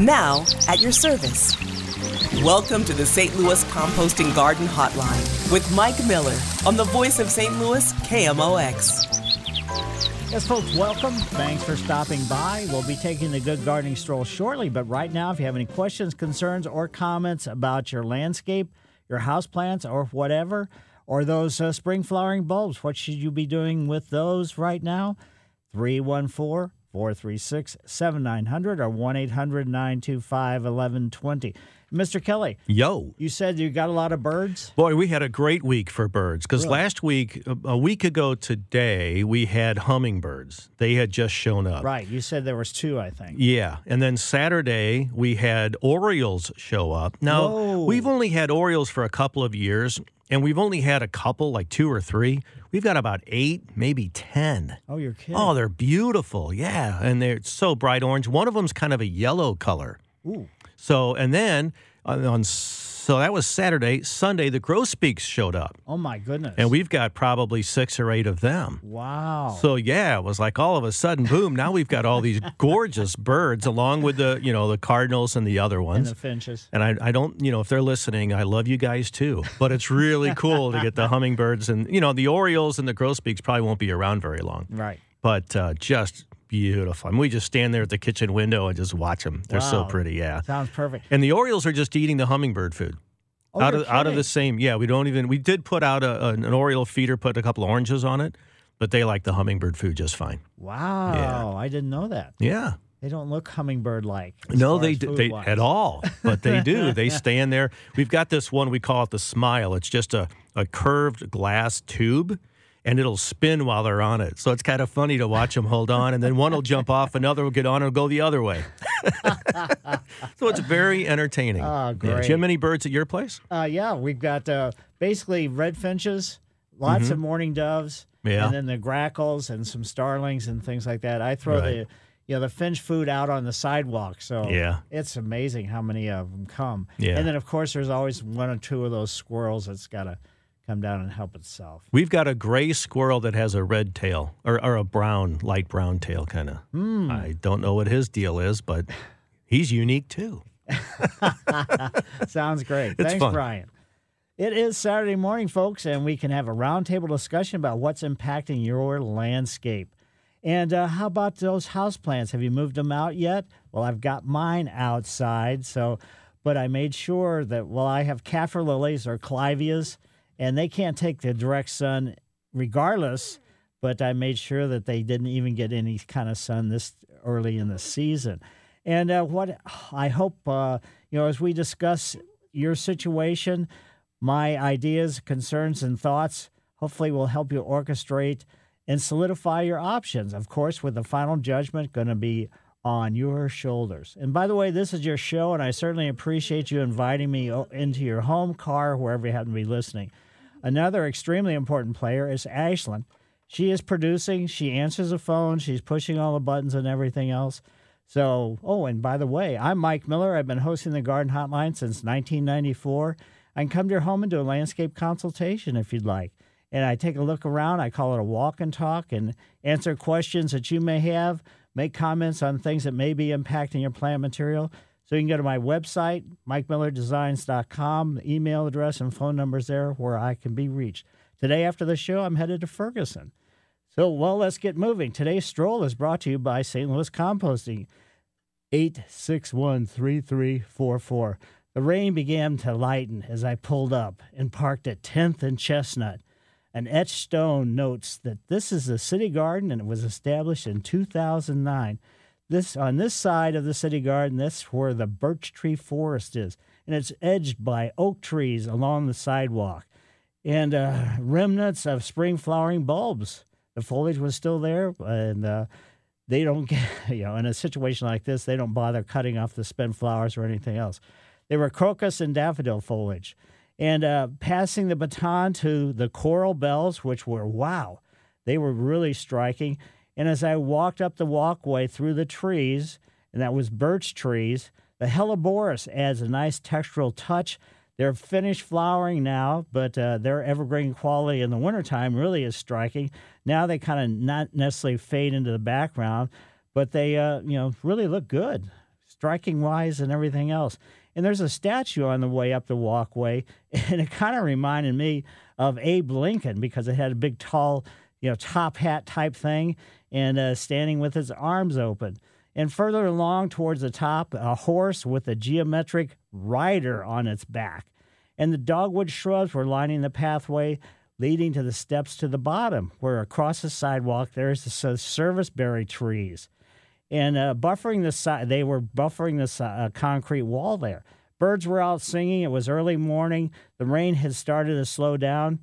Now, at your service. Welcome to the St. Louis Composting Garden Hotline with Mike Miller on the voice of St. Louis, KMOX. Yes, folks, welcome. Thanks for stopping by. We'll be taking the good gardening stroll shortly, but right now, if you have any questions, concerns, or comments about your landscape, your house plants, or whatever, or those uh, spring flowering bulbs, what should you be doing with those right now? 314 436 7900 or 1 800 925 1120. Mr. Kelly, Yo. you said you got a lot of birds? Boy, we had a great week for birds because Really? last week, a- week ago today, we had hummingbirds. They had just shown up. Right. You said there was two, I think. Yeah. And then Saturday, we had Orioles show up. Now, Whoa. we've only had Orioles for a couple of years, and we've only had a couple, like two or three. We've got about eight, maybe 10. Oh, you're kidding. Oh, they're beautiful. Yeah. And they're so bright orange. One of them's kind of a yellow color. Ooh. So, and then uh, on, on so that was Saturday. Sunday, the grosbeaks showed up. Oh, my goodness. And we've got probably six or eight of them. Wow. So yeah, it was like all of a sudden, boom! Now we've got all these gorgeous birds, along with the you know the cardinals and the other and ones. the finches. And I, I don't, you know, if they're listening, I love you guys too. But it's really cool to get the hummingbirds and you know the orioles and the grosbeaks probably won't be around very long. Right. But uh, just beautiful. I mean, we just stand there at the kitchen window and just watch them. They're so pretty. Yeah. Sounds perfect. And the orioles are just eating the hummingbird food Oh, out of out of the same. Yeah, we don't even. We did put out a, an Oriole feeder, put a couple of oranges on it, but they like the hummingbird food just fine. Wow. yeah. I didn't know that. Yeah. They don't look hummingbird like. No, they, d- they at all, but they do. They stand there. We've got this one we call it the smile. It's just a, a curved glass tube, and it'll spin while they're on it. So it's kind of funny to watch them hold on, and then one will jump off, another will get on, and go the other way. so it's very entertaining. Oh, Yeah. Do you have many birds at your place? Uh, yeah, we've got uh, basically red finches, lots of mourning doves, Mm-hmm. Yeah. and then the grackles and some starlings and things like that. I throw Right. the you know the finch food out on the sidewalk, so Yeah. it's amazing how many of them come. Yeah. and then of course there's always one or two of those squirrels that's got to come down and help itself. We've got a gray squirrel that has a red tail, or, or a brown, light brown tail, kind of. Hmm. I don't know what his deal is, but he's unique too. Sounds great. It's Thanks, fun. Brian. It is Saturday morning, folks, and we can have a roundtable discussion about what's impacting your landscape. And uh, how about those houseplants? Have you moved them out yet? Well, I've got mine outside, so but I made sure that well, I have kaffir lilies or clivias, and they can't take the direct sun regardless. But I made sure that they didn't even get any kind of sun this early in the season. And uh, what I hope, uh, you know, as we discuss your situation, my ideas, concerns, and thoughts hopefully will help you orchestrate and solidify your options. Of course, with the final judgment going to be on your shoulders. And by the way, this is your show, and I certainly appreciate you inviting me into your home, car, wherever you happen to be listening. Another extremely important player is Ashlyn. She is producing, she answers the phone, she's pushing all the buttons and everything else. So, oh, and by the way, I'm Mike Miller. I've been hosting the Garden Hotline since 1994. I can come to your home and do a landscape consultation if you'd like. And I take a look around. I call it a walk and talk and answer questions that you may have, make comments on things that may be impacting your plant material. So you can go to my website, mikemillerdesigns.com, email address and phone numbers there where I can be reached. Today after the show, I'm headed to Ferguson. So, well, let's get moving. Today's stroll is brought to you by St. Louis Composting. 861 3344. The rain began to lighten as I pulled up and parked at 10th and Chestnut. An etched stone notes that this is a city garden and it was established in 2009. This on this side of the city garden, that's where the birch tree forest is, and it's edged by oak trees along the sidewalk, and uh, remnants of spring flowering bulbs. The foliage was still there, and uh, they don't get you know in a situation like this, they don't bother cutting off the spent flowers or anything else. They were crocus and daffodil foliage, and uh, passing the baton to the coral bells, which were wow, they were really striking and as I walked up the walkway through the trees, and that was birch trees, the Helleborus adds a nice textural touch. They're finished flowering now, but uh, their evergreen quality in the wintertime really is striking. Now they kind of not necessarily fade into the background, but they uh, you know really look good, striking wise and everything else. And there's a statue on the way up the walkway, and it kind of reminded me of Abe Lincoln because it had a big, tall, you know, top hat type thing and uh, standing with his arms open. And further along towards the top, a horse with a geometric rider on its back. And the dogwood shrubs were lining the pathway leading to the steps to the bottom, where across the sidewalk there's the serviceberry trees. And uh, buffering the side, they were buffering the uh, concrete wall there. Birds were out singing. It was early morning. The rain had started to slow down.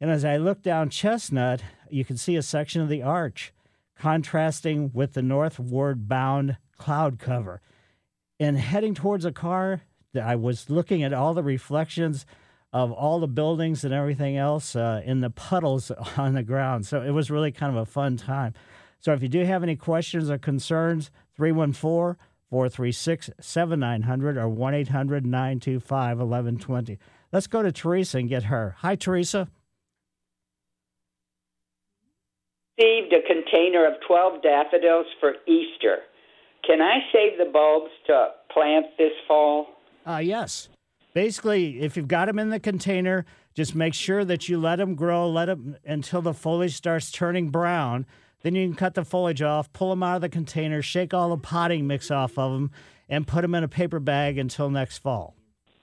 And as I looked down Chestnut, you could see a section of the arch contrasting with the northward bound cloud cover. And heading towards a car, I was looking at all the reflections of all the buildings and everything else uh, in the puddles on the ground. So it was really kind of a fun time. So if you do have any questions or concerns, 314 436 7900 or 1 800 925 1120. Let's go to Teresa and get her. Hi, Teresa. Received a container of 12 daffodils for Easter. Can I save the bulbs to plant this fall? Uh, yes. Basically, if you've got them in the container, just make sure that you let them grow, let them until the foliage starts turning brown. Then you can cut the foliage off, pull them out of the container, shake all the potting mix off of them, and put them in a paper bag until next fall.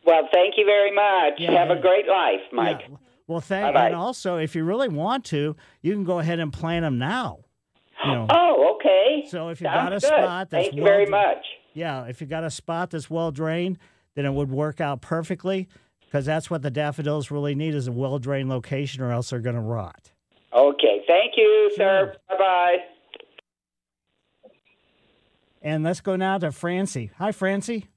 Well, thank you very much. Yeah, Have a great life, Mike. Yeah. Well, thank Bye-bye. and also if you really want to, you can go ahead and plant them now. You know. Oh, okay. So if you got a good. spot that's thank you well, very much. Yeah, if you got a spot that's well drained, then it would work out perfectly because that's what the daffodils really need is a well drained location, or else they're going to rot. Okay, thank you, sir. Bye bye. And let's go now to Francie. Hi, Francie.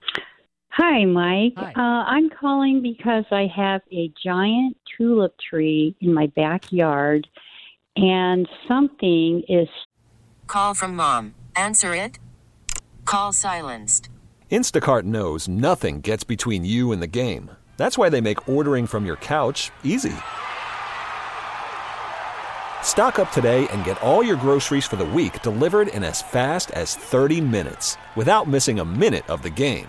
Hi, Mike. Hi. Uh, I'm calling because I have a giant tulip tree in my backyard, and something is. Call from mom. Answer it. Call silenced. Instacart knows nothing gets between you and the game. That's why they make ordering from your couch easy. Stock up today and get all your groceries for the week delivered in as fast as 30 minutes without missing a minute of the game.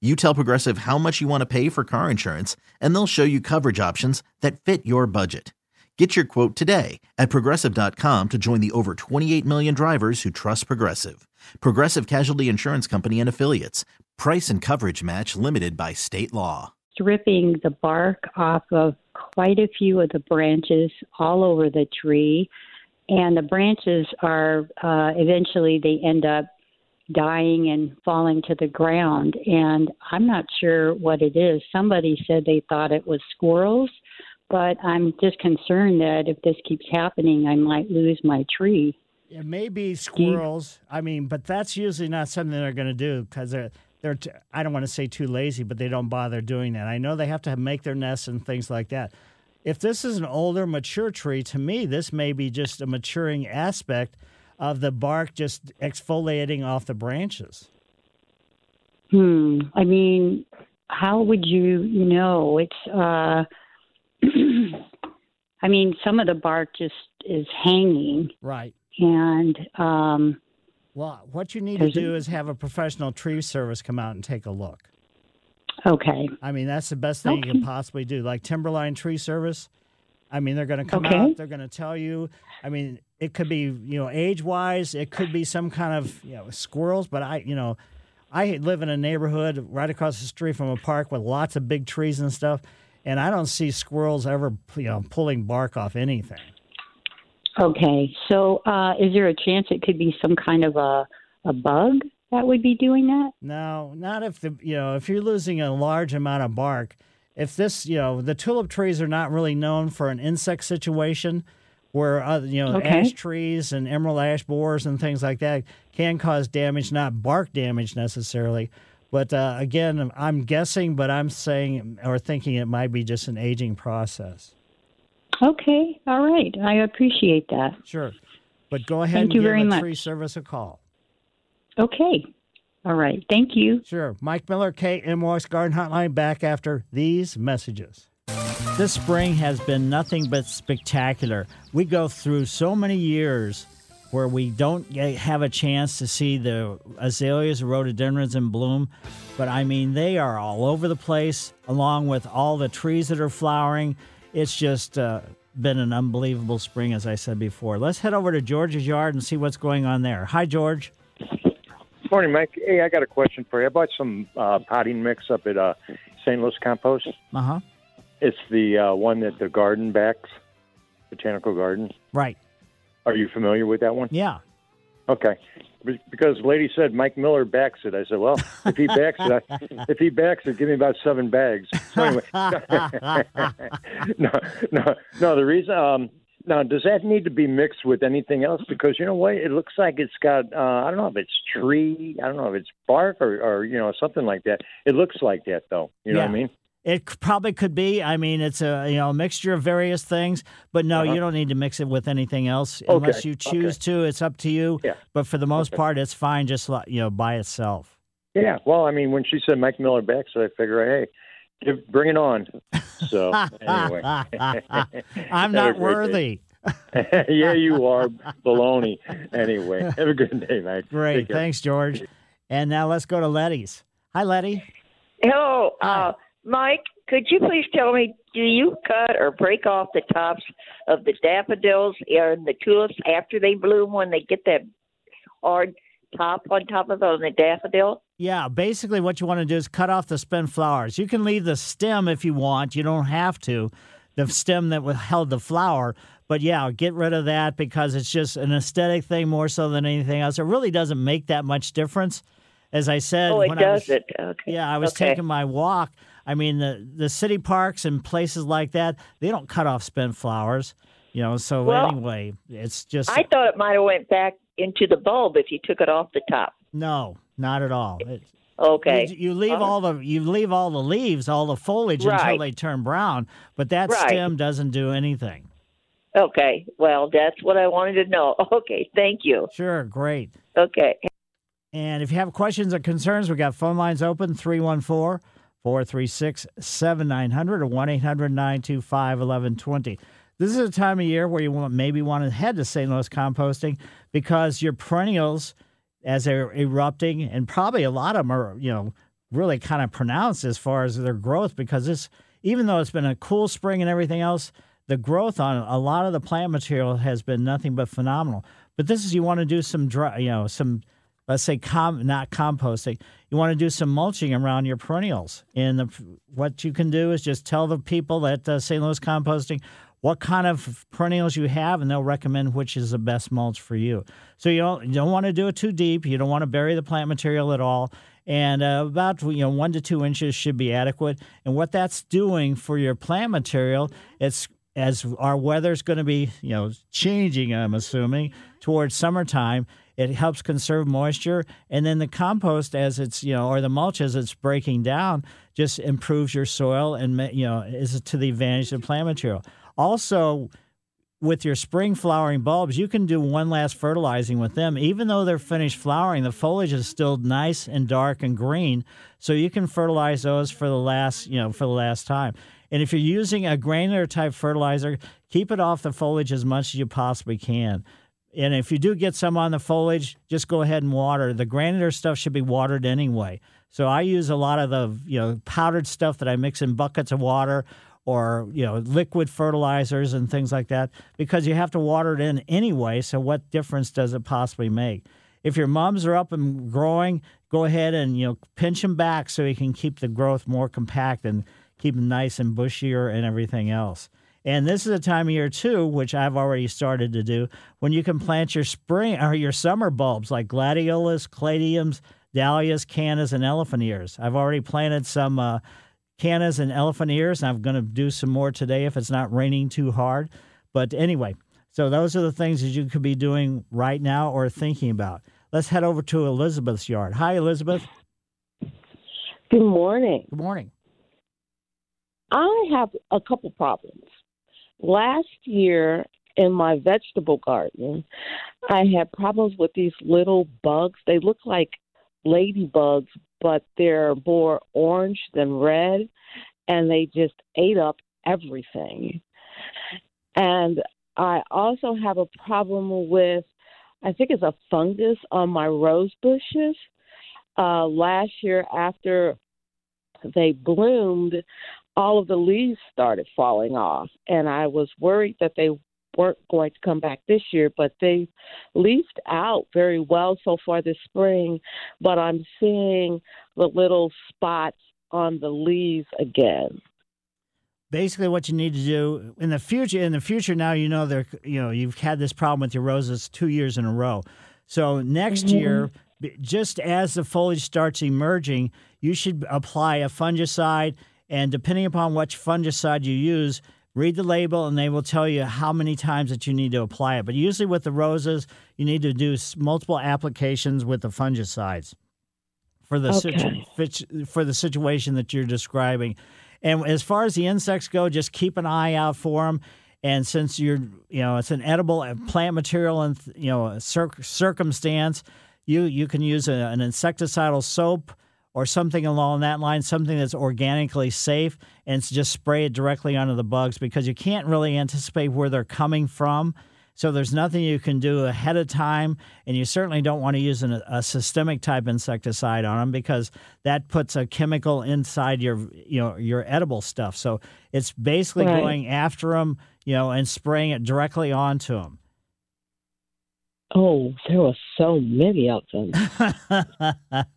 you tell Progressive how much you want to pay for car insurance, and they'll show you coverage options that fit your budget. Get your quote today at progressive.com to join the over 28 million drivers who trust Progressive. Progressive Casualty Insurance Company and Affiliates. Price and coverage match limited by state law. Stripping the bark off of quite a few of the branches all over the tree. And the branches are uh, eventually they end up dying and falling to the ground. And I'm not sure what it is. Somebody said they thought it was squirrels, but I'm just concerned that if this keeps happening, I might lose my tree. It may be squirrels. I mean, but that's usually not something they're going to do because they're they're. T- I don't want to say too lazy, but they don't bother doing that. I know they have to make their nests and things like that. If this is an older, mature tree, to me, this may be just a maturing aspect of the bark just exfoliating off the branches. Hmm. I mean, how would you know? It's. uh I mean, some of the bark just is hanging. Right. And um, well, what you need to do is have a professional tree service come out and take a look. Okay. I mean, that's the best thing Okay. you can possibly do. Like Timberline Tree Service. I mean, they're going to come Okay. out. They're going to tell you. I mean, it could be you know age wise. It could be some kind of you know squirrels. But I you know, I live in a neighborhood right across the street from a park with lots of big trees and stuff, and I don't see squirrels ever you know pulling bark off anything. okay. So, uh, is there a chance it could be some kind of a a bug that would be doing that? No, not if the you know if you're losing a large amount of bark. If this you know the tulip trees are not really known for an insect situation, where other you know Okay. ash trees and emerald ash borers and things like that can cause damage, not bark damage necessarily. But uh, again, I'm guessing, but I'm saying or thinking it might be just an aging process. Okay. All right. I appreciate that. Sure, but go ahead Thank and you give very much. tree service a call. Okay. All right. Thank you. Sure. Mike Miller, KMOX Garden Hotline, back after these messages. This spring has been nothing but spectacular. We go through so many years where we don't get- have a chance to see the azaleas, rhododendrons in bloom, but I mean, they are all over the place, along with all the trees that are flowering. It's just uh, been an unbelievable spring, as I said before. Let's head over to George's yard and see what's going on there. Hi, George. Morning, Mike. Hey, I got a question for you. I bought some uh, potting mix up at uh, St. Louis Compost. Uh huh. It's the uh, one that the garden backs, botanical garden. Right. Are you familiar with that one? Yeah. Okay. Because the lady said Mike Miller backs it. I said, well, if he backs it, I, if he backs it, give me about seven bags. So anyway, no, no, no. The reason, um, now, does that need to be mixed with anything else? Because you know what, it looks like it's got, uh, I don't know if it's tree, I don't know if it's bark or, or you know something like that. It looks like that though. You know what I mean? It probably could be. I mean, it's a you know a mixture of various things, but no, Uh-huh. you don't need to mix it with anything else Okay, unless you choose to. It's up to you. Yeah. But for the most Okay. part, it's fine just you know by itself. Yeah. Well, I mean, when she said Mike Miller back, it, I figure, hey, give, bring it on. So anyway, I'm not worthy. yeah, you are baloney. Anyway, have a good day, Mike. Great, Take care. thanks, George. And now let's go to Letty's. Hi, Letty. Hello, uh, Mike. Could you please tell me, do you cut or break off the tops of the daffodils and the tulips after they bloom when they get that hard top on top of them, the daffodil? Yeah, basically what you want to do is cut off the spent flowers. You can leave the stem if you want. You don't have to. The stem that held the flower. But yeah, get rid of that because it's just an aesthetic thing more so than anything else. It really doesn't make that much difference. As I said, Oh, it when I was- doesn't. Okay. yeah, I was Okay. taking my walk. I mean, the the city parks and places like that, they don't cut off spent flowers. You know, so Well, anyway, it's just I thought it might have went back into the bulb if you took it off the top. no, not at all. It- Okay. You, you leave All all the you leave all the leaves, all the foliage until they turn brown, but that Right. stem doesn't do anything. Okay. Well, that's what I wanted to know. Okay. Thank you. Sure, great. Okay. And if you have questions or concerns, we got phone lines open 314 436 7900 or 1 800 925 1120. This is a time of year where you want, maybe want to head to St. Louis composting because your perennials, as they're erupting, and probably a lot of them are, you know, really kind of pronounced as far as their growth because this, even though it's been a cool spring and everything else, the growth on a lot of the plant material has been nothing but phenomenal. But this is you want to do some dry, you know, some let's say com, not composting. You want to do some mulching around your perennials. And the, what you can do is just tell the people at uh, St. Louis Composting what kind of perennials you have, and they'll recommend which is the best mulch for you. So you don't you don't want to do it too deep. You don't want to bury the plant material at all. And uh, about you know one to two inches should be adequate. And what that's doing for your plant material, it's as our weather's going to be you know changing. I'm assuming towards summertime. It helps conserve moisture, and then the compost, as it's you know, or the mulch as it's breaking down, just improves your soil and you know is to the advantage of plant material. Also, with your spring flowering bulbs, you can do one last fertilizing with them. Even though they're finished flowering, the foliage is still nice and dark and green, so you can fertilize those for the last, you know, for the last time. And if you're using a granular type fertilizer, keep it off the foliage as much as you possibly can. And if you do get some on the foliage, just go ahead and water. The granular stuff should be watered anyway. So I use a lot of the you know powdered stuff that I mix in buckets of water or you know liquid fertilizers and things like that because you have to water it in anyway. So what difference does it possibly make? If your mums are up and growing, go ahead and you know pinch them back so you can keep the growth more compact and keep them nice and bushier and everything else. And this is a time of year too, which I've already started to do, when you can plant your spring or your summer bulbs like gladiolas, caladiums, dahlias, cannas, and elephant ears. I've already planted some uh, cannas and elephant ears, and I'm going to do some more today if it's not raining too hard. But anyway, so those are the things that you could be doing right now or thinking about. Let's head over to Elizabeth's yard. Hi, Elizabeth. Good morning. Good morning. I have a couple problems. Last year in my vegetable garden, I had problems with these little bugs. They look like ladybugs, but they're more orange than red, and they just ate up everything. And I also have a problem with, I think it's a fungus on my rose bushes. Uh, last year, after they bloomed, all of the leaves started falling off, and I was worried that they weren't going to come back this year, but they leafed out very well so far this spring. But I'm seeing the little spots on the leaves again. Basically, what you need to do in the future, in the future, now you know they're, you know, you've had this problem with your roses two years in a row. So next mm-hmm. year, just as the foliage starts emerging, you should apply a fungicide and depending upon which fungicide you use, read the label and they will tell you how many times that you need to apply it. But usually with the roses, you need to do multiple applications with the fungicides for the okay. situ- for the situation that you're describing. And as far as the insects go, just keep an eye out for them. And since you're, you know, it's an edible plant material and you know cir- circumstance, you you can use a, an insecticidal soap or something along that line, something that's organically safe, and just spray it directly onto the bugs because you can't really anticipate where they're coming from. So there's nothing you can do ahead of time, and you certainly don't want to use an, a systemic type insecticide on them because that puts a chemical inside your you know your edible stuff. So it's basically right. going after them, you know, and spraying it directly onto them. Oh, there were so many of them.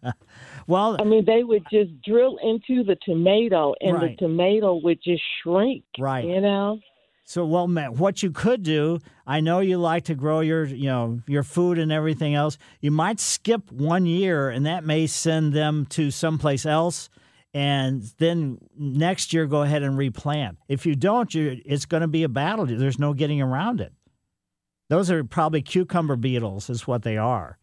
well, I mean, they would just drill into the tomato, and right. the tomato would just shrink. Right. You know. So, well, Matt, what you could do, I know you like to grow your, you know, your food and everything else. You might skip one year, and that may send them to someplace else. And then next year, go ahead and replant. If you don't, you it's going to be a battle. There's no getting around it. Those are probably cucumber beetles, is what they are.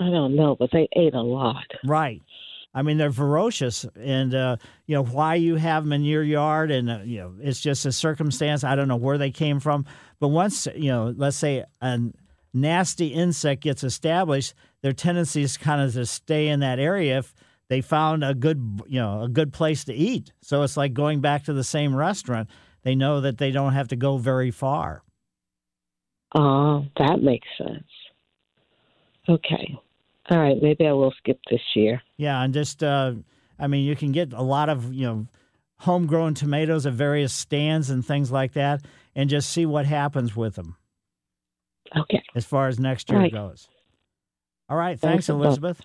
I don't know, but they ate a lot. Right. I mean, they're ferocious, and uh, you know why you have them in your yard, and uh, you know it's just a circumstance. I don't know where they came from, but once you know, let's say a nasty insect gets established, their tendency is kind of to stay in that area if they found a good, you know, a good place to eat. So it's like going back to the same restaurant. They know that they don't have to go very far. Oh, that makes sense. Okay. All right. Maybe I will skip this year. Yeah. And just, uh, I mean, you can get a lot of, you know, homegrown tomatoes at various stands and things like that and just see what happens with them. Okay. As far as next year right. goes. All right. Thanks, thanks Elizabeth.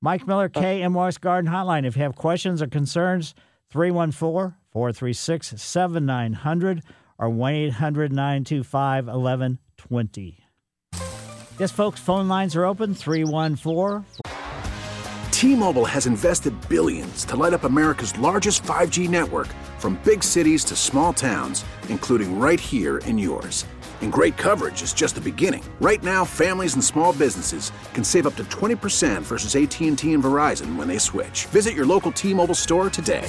Mike Miller, KMR's Garden Hotline. If you have questions or concerns, 314 436 7900 or 1 800 925 1120. Yes, folks, phone lines are open 314 T-Mobile has invested billions to light up America's largest 5G network from big cities to small towns, including right here in yours. And great coverage is just the beginning. Right now, families and small businesses can save up to 20% versus AT&T and Verizon when they switch. Visit your local T-Mobile store today.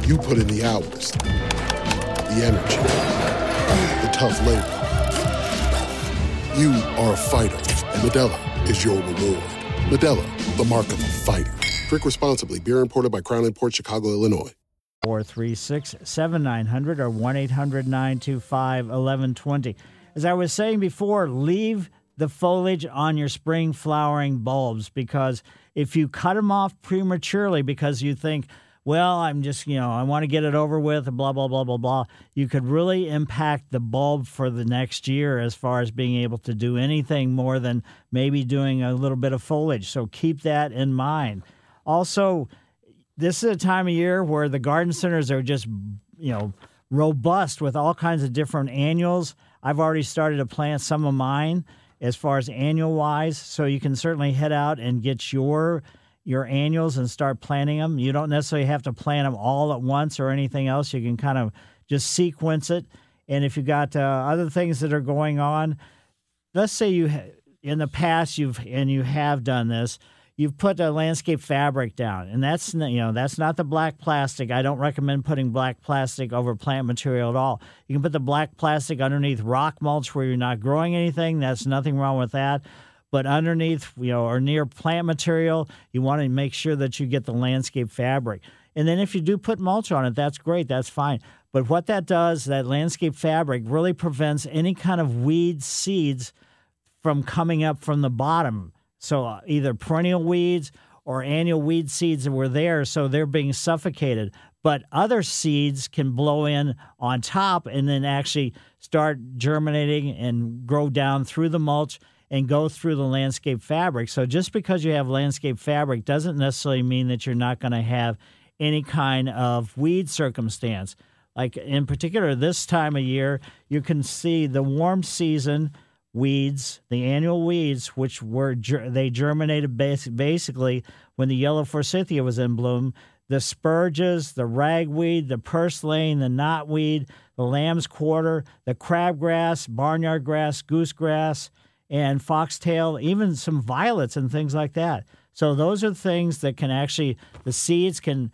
You put in the hours, the energy, the tough labor. You are a fighter, and Modelo is your reward. Modelo, the mark of a fighter. Drink responsibly. Beer imported by Crown Port Chicago, Illinois. 436 7900 or 1 800 925 1120. As I was saying before, leave the foliage on your spring flowering bulbs because if you cut them off prematurely because you think, well, I'm just, you know, I want to get it over with, blah, blah, blah, blah, blah, you could really impact the bulb for the next year as far as being able to do anything more than maybe doing a little bit of foliage. So keep that in mind. Also, this is a time of year where the garden centers are just, you know, robust with all kinds of different annuals. I've already started to plant some of mine as far as annual wise, so you can certainly head out and get your your annuals and start planting them. You don't necessarily have to plant them all at once or anything else. You can kind of just sequence it. And if you got uh, other things that are going on, let's say you in the past you've and you have done this, you've put a landscape fabric down, and that's you know that's not the black plastic. I don't recommend putting black plastic over plant material at all. You can put the black plastic underneath rock mulch where you're not growing anything. That's nothing wrong with that. But underneath, you know, or near plant material, you want to make sure that you get the landscape fabric. And then if you do put mulch on it, that's great. That's fine. But what that does, that landscape fabric really prevents any kind of weed seeds from coming up from the bottom. So uh, either perennial weeds or annual weed seeds that were there, so they're being suffocated. But other seeds can blow in on top and then actually start germinating and grow down through the mulch and go through the landscape fabric. So just because you have landscape fabric doesn't necessarily mean that you're not going to have any kind of weed circumstance. Like in particular, this time of year, you can see the warm season weeds, the annual weeds, which were they germinated basically when the yellow forsythia was in bloom. The spurges, the ragweed, the purslane, the knotweed, the lamb's quarter, the crabgrass, barnyard grass, goosegrass, and foxtail, even some violets and things like that. So those are things that can actually the seeds can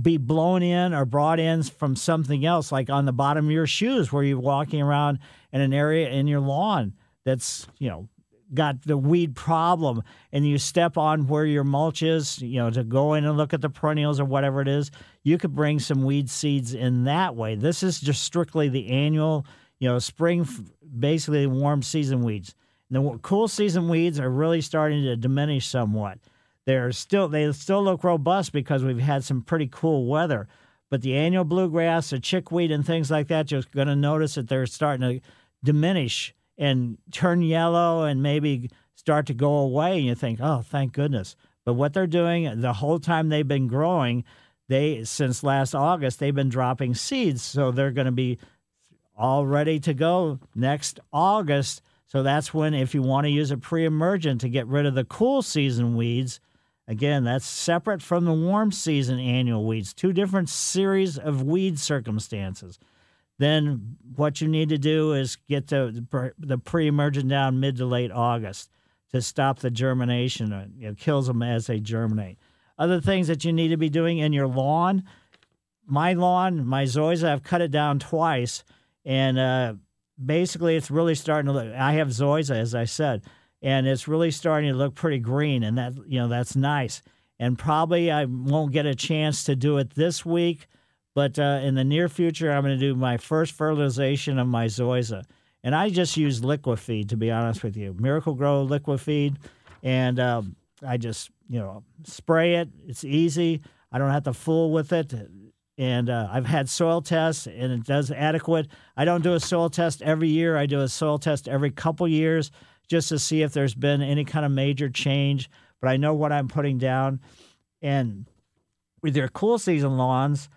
be blown in or brought in from something else, like on the bottom of your shoes where you're walking around in an area in your lawn that's you know got the weed problem and you step on where your mulch is, you know, to go in and look at the perennials or whatever it is, you could bring some weed seeds in that way. This is just strictly the annual, you know, spring, basically warm season weeds. The cool season weeds are really starting to diminish somewhat. They're still they still look robust because we've had some pretty cool weather. But the annual bluegrass, the chickweed, and things like that, you're going to notice that they're starting to diminish and turn yellow and maybe start to go away, and you think, oh, thank goodness. But what they're doing the whole time they've been growing, they since last August they've been dropping seeds, so they're going to be all ready to go next August. So that's when, if you want to use a pre-emergent to get rid of the cool season weeds, again, that's separate from the warm season annual weeds, two different series of weed circumstances. Then what you need to do is get the, the pre-emergent down mid to late August to stop the germination. It know, kills them as they germinate. Other things that you need to be doing in your lawn. My lawn, my zoysia, I've cut it down twice, and uh, basically it's really starting to look. I have zoysia, as I said, and it's really starting to look pretty green, and that you know that's nice. And probably I won't get a chance to do it this week, but uh, in the near future, I'm going to do my first fertilization of my zoysia. And I just use LiquaFeed, to be honest with you. Miracle-Gro LiquaFeed. And um, I just, you know, spray it. It's easy. I don't have to fool with it. And uh, I've had soil tests, and it does adequate. I don't do a soil test every year. I do a soil test every couple years just to see if there's been any kind of major change. But I know what I'm putting down. And with your cool season lawns,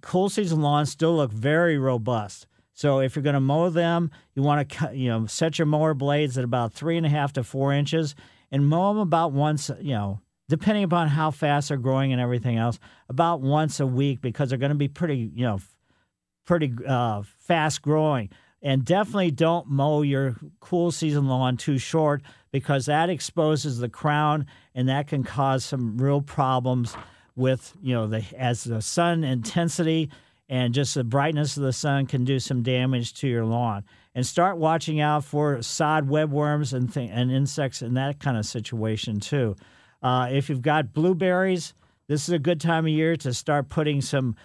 cool season lawns still look very robust. So if you're going to mow them, you want to you know set your mower blades at about three and a half to four inches, and mow them about once you know depending upon how fast they're growing and everything else, about once a week because they're going to be pretty you know pretty uh, fast growing. And definitely don't mow your cool season lawn too short because that exposes the crown and that can cause some real problems with you know the as the sun intensity and just the brightness of the sun can do some damage to your lawn. And start watching out for sod webworms and th- and insects in that kind of situation too. Uh, if you've got blueberries, this is a good time of year to start putting some,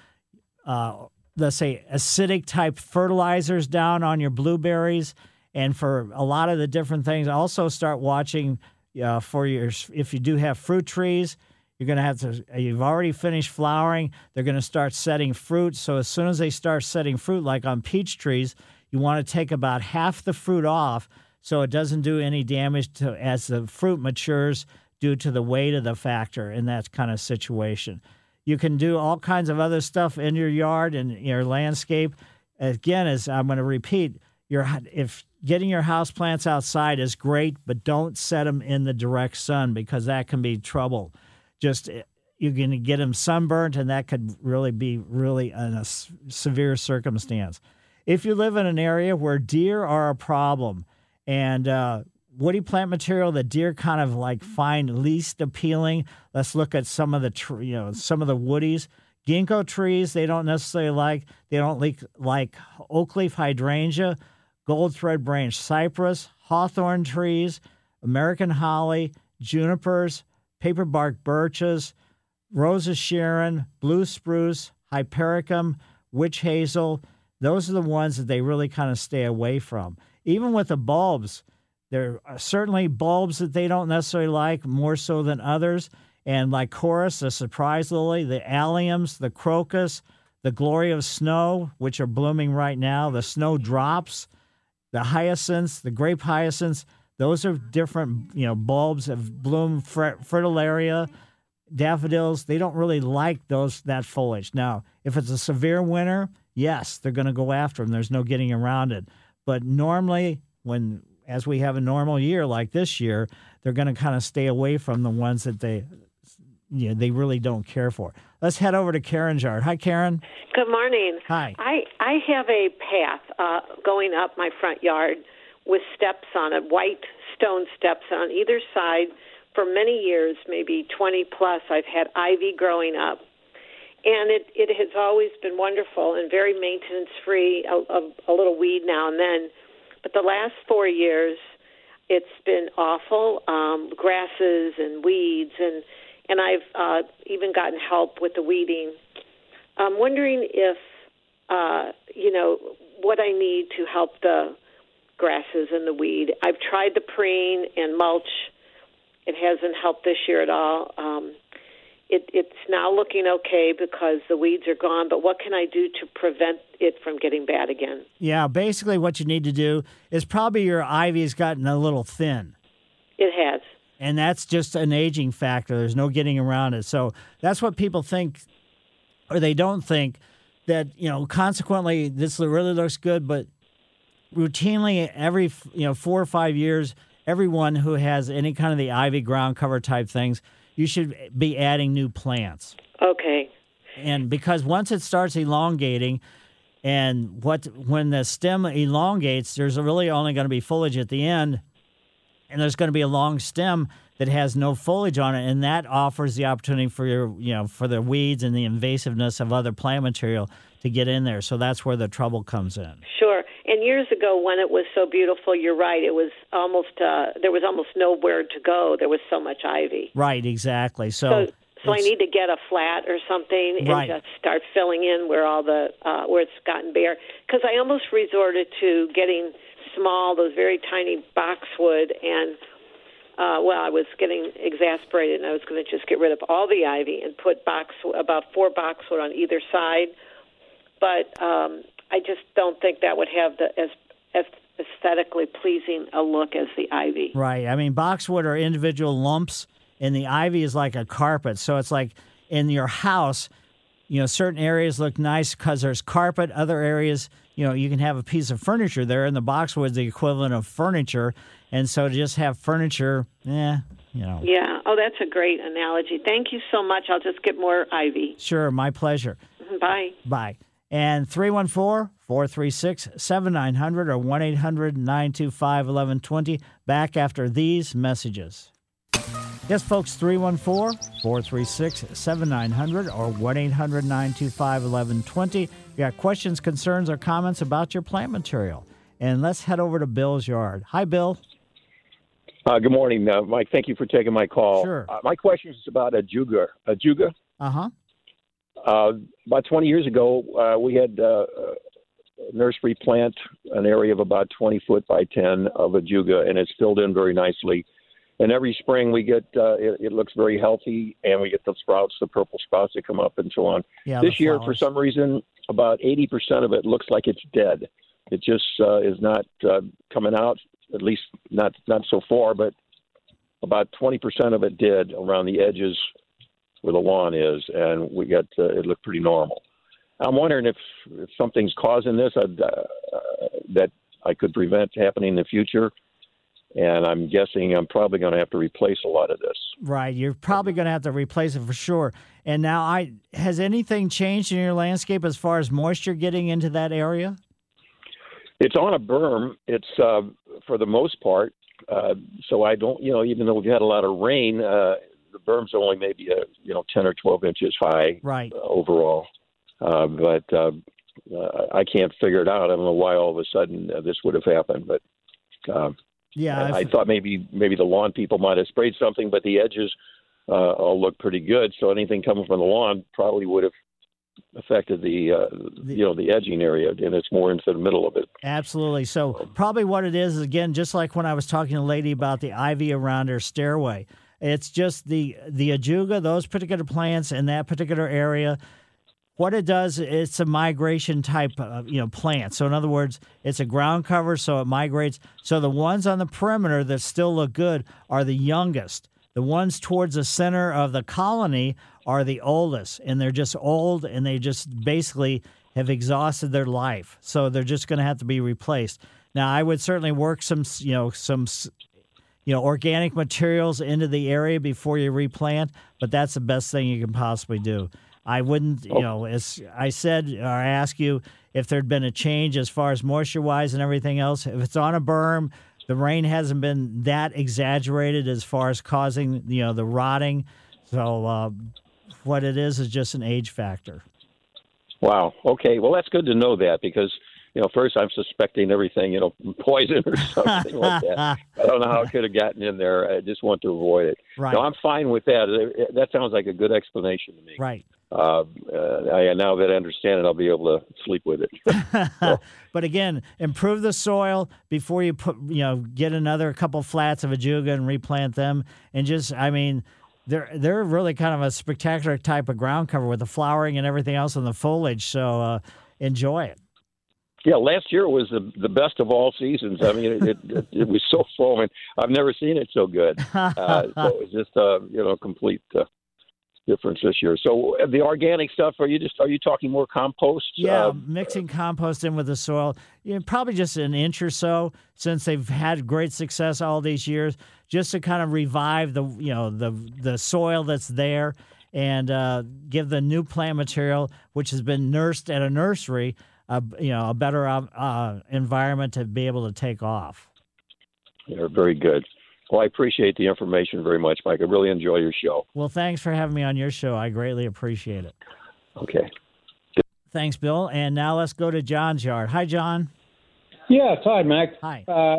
uh, let's say, acidic type fertilizers down on your blueberries. And for a lot of the different things, also start watching uh, for your if you do have fruit trees you're going to have to, you've already finished flowering. They're going to start setting fruit. So as soon as they start setting fruit, like on peach trees, you want to take about half the fruit off so it doesn't do any damage to as the fruit matures due to the weight of the factor in that kind of situation. You can do all kinds of other stuff in your yard and your landscape. Again, as I'm going to repeat, your if getting your house plants outside is great, but don't set them in the direct sun because that can be trouble just eh, you're going to get them sunburnt, and that could really be really a severe circumstance. If you live in an area where deer are a problem and uh, woody plant material that deer kind of like find least appealing, let's look at some of the you know some of the woodies. Ginkgo trees they don't necessarily like. They don't like like oak leaf hydrangea, gold thread branch cypress, hawthorn trees, American holly, junipers, paperbark birches, rose of Sharon, blue spruce, hypericum, witch hazel. Those are the ones that they really kind of stay away from. Even with the bulbs, there are certainly bulbs that they don't necessarily like more so than others. And lycoris, the surprise lily, the alliums, the crocus, the glory of snow, which are blooming right now, the snowdrops, the hyacinths, the grape hyacinths, those are different, you know, bulbs of bloom, fritillaria, daffodils. They don't really like those that foliage. Now, if it's a severe winter, yes, they're going to go after them. There's no getting around it. But normally, when as we have a normal year like this year, they're going to kind of stay away from the ones that they you know, they really don't care for. Let's head over to Karen's yard. Hi, Karen. Good morning. Hi. I I have a path uh, going up my front yard with steps on it, white stone steps on either side. For many years, maybe 20 plus, I've had ivy growing up. And it, it has always been wonderful and very maintenance free, a, a, a little weed now and then. But the last four years, it's been awful um, grasses and weeds, and, and I've uh, even gotten help with the weeding. I'm wondering if, uh, you know, what I need to help the grasses and the weed. I've tried the preen and mulch. It hasn't helped this year at all. Um, it, it's now looking okay because the weeds are gone. But what can I do to prevent it from getting bad again? Yeah, basically, what you need to do is probably your ivy has gotten a little thin. It has. And that's just an aging factor. There's no getting around it. So that's what people think, or they don't think that, you know, consequently, this really looks good, but routinely every, you know, four or five years, everyone who has any kind of the ivy ground cover type things, you should be adding new plants. Okay. And because once it starts elongating, and what when the stem elongates, there's really only going to be foliage at the end, and there's going to be a long stem that has no foliage on it, and that offers the opportunity for your, you know, for the weeds and the invasiveness of other plant material to get in there. So that's where the trouble comes in. Sure. And years ago, when it was so beautiful, you're right. It was almost uh, there was almost nowhere to go. There was so much ivy. Right. Exactly. So. so so I need to get a flat or something and Right. just start filling in where all the uh, where it's gotten bare. Because I almost resorted to getting small, those very tiny boxwood, and uh, well, I was getting exasperated, and I was going to just get rid of all the ivy and put box about four boxwood on either side. But um, I just don't think that would have the as, as aesthetically pleasing a look as the ivy. Right. I mean, boxwood are individual lumps, and the ivy is like a carpet. So it's like in your house, you know, certain areas look nice because there's carpet. Other areas, you know, you can have a piece of furniture there, and the boxwood's the equivalent of furniture. And so to just have furniture, yeah, you know. Yeah. Oh, that's a great analogy. Thank you so much. I'll just get more ivy. Sure, my pleasure. Mm-hmm. Bye. Bye. And 314 436 7900 or 1 800 925 1120. Back after these messages. Yes, folks, 314 436 7900 or 1 800 925 1120. You got questions, concerns, or comments about your plant material. And let's head over to Bill's yard. Hi, Bill. Uh, good morning, uh, Mike. Thank you for taking my call. Sure. Uh, my question is about a juga. A Ajuga. Uh huh. Uh, about 20 years ago, uh, we had uh, a nursery plant an area of about 20 foot by 10 of ajuga, and it's filled in very nicely. And every spring we get uh, it, it looks very healthy, and we get the sprouts, the purple sprouts that come up, and so on. Yeah, this year, for some reason, about 80% of it looks like it's dead. It just uh, is not uh, coming out, at least not not so far, but about 20% of it did around the edges where the lawn is, and we got uh, it looked pretty normal. I'm wondering if, if something's causing this uh, uh, that I could prevent happening in the future, and I'm guessing I'm probably going to have to replace a lot of this. Right. You're probably going to have to replace it for sure. And now, I has anything changed in your landscape as far as moisture getting into that area? It's on a berm. It's uh, for the most part. Uh, so I don't, you know, even though we've had a lot of rain, uh, the berm's only maybe a, you know, ten or twelve inches high Right. uh, overall. Uh, but uh, uh, I can't figure it out. I don't know why all of a sudden uh, this would have happened, but uh, Yeah. I, I thought maybe maybe the lawn people might have sprayed something, but the edges uh, all look pretty good. So anything coming from the lawn probably would have affected the, uh, you know the edging area, and it's more into the middle of it. Absolutely. So probably what it is is again, just like when I was talking to a lady about the ivy around her stairway. It's just the the ajuga, those particular plants in that particular area. What it does, it's a migration type, of, you know, plant. So in other words, it's a ground cover, so it migrates. So the ones on the perimeter that still look good are the youngest. The ones towards the center of the colony are the oldest, and they're just old, and they just basically have exhausted their life. So they're just going to have to be replaced. Now, I would certainly work some, you know, some, you know, organic materials into the area before you replant, but that's the best thing you can possibly do. I wouldn't, you know, as I said or I asked you if there'd been a change as far as moisture wise and everything else. If it's on a berm, the rain hasn't been that exaggerated as far as causing, you know, the rotting. So uh, what it is is just an age factor. Wow. Okay. Well, that's good to know that because you know, first I'm suspecting everything, you know, poison or something like that. I don't know how it could have gotten in there. I just want to avoid it. Right. No, I'm fine with that. That sounds like a good explanation to me. Right. Uh, uh, I, now that I understand it, I'll be able to sleep with it. but again, improve the soil before you put, you know, get another couple flats of ajuga and replant them. And just, I mean, they're they're really kind of a spectacular type of ground cover with the flowering and everything else in the foliage. So uh, enjoy it. Yeah, last year was the the best of all seasons. I mean, it, it, it was so full, and I've never seen it so good. Uh, so it was just a you know complete uh, difference this year. So uh, the organic stuff, are you just are you talking more compost? Yeah, Uh, mixing compost in with the soil. You know, probably just an inch or so since they've had great success all these years, just to kind of revive the you know the the soil that's there and uh, give the new plant material, which has been nursed at a nursery, a you know a better uh, uh, environment to be able to take off. They're very good. Well, I appreciate the information very much, Mike. I really enjoy your show. Well, thanks for having me on your show. I greatly appreciate it. Okay. Thanks, Bill. And now let's go to John's yard. Hi, John. Yes, hi, Mac. Hi. Uh,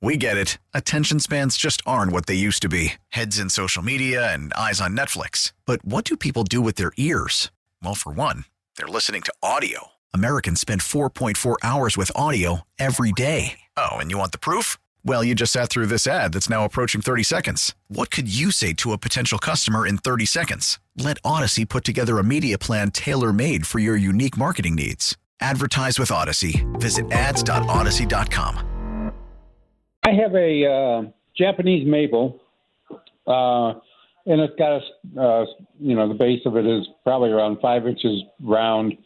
We get it. Attention spans just aren't what they used to be heads in social media and eyes on Netflix. But what do people do with their ears? Well, for one, they're listening to audio. Americans spend 4.4 hours with audio every day. Oh, and you want the proof? Well, you just sat through this ad that's now approaching 30 seconds. What could you say to a potential customer in 30 seconds? Let Audacy put together a media plan tailor made for your unique marketing needs. Advertise with Audacy. Visit ads.audacy.com. I have a uh, Japanese maple, uh, and it's got a, uh, you know, the base of it is probably around five inches round,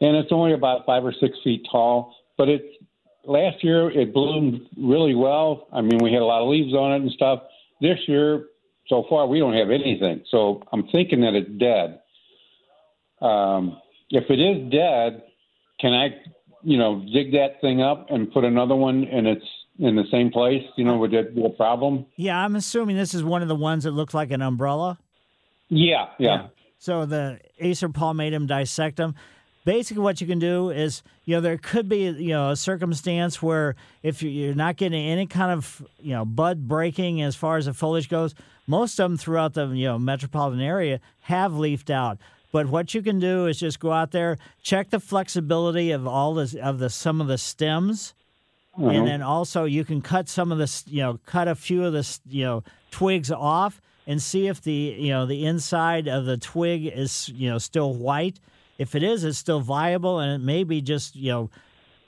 and it's only about five or six feet tall. But it's last year it bloomed really well. I mean, we had a lot of leaves on it and stuff. This year, so far, we don't have anything. So I'm thinking that it's dead. Um, if it is dead, can I, you know, dig that thing up and put another one and it's in the same place? You know, would that be a problem? Yeah, I'm assuming this is one of the ones that looks like an umbrella. Yeah, yeah. So the Acer palmatum dissectum. Basically, what you can do is, you know, there could be, you know, a circumstance where if you- you're not getting any kind of, you know, bud breaking as far as the foliage goes, most of them throughout the, you know, metropolitan area have leafed out. But what you can do is just go out there, check the flexibility of all this of the some of the stems, Mhm. and then also you can cut some of the, you know, cut a few of the, you know, twigs off and see if the, you know, the inside of the twig is, you know, still white. If it is, it's still viable, and it may be just, you know,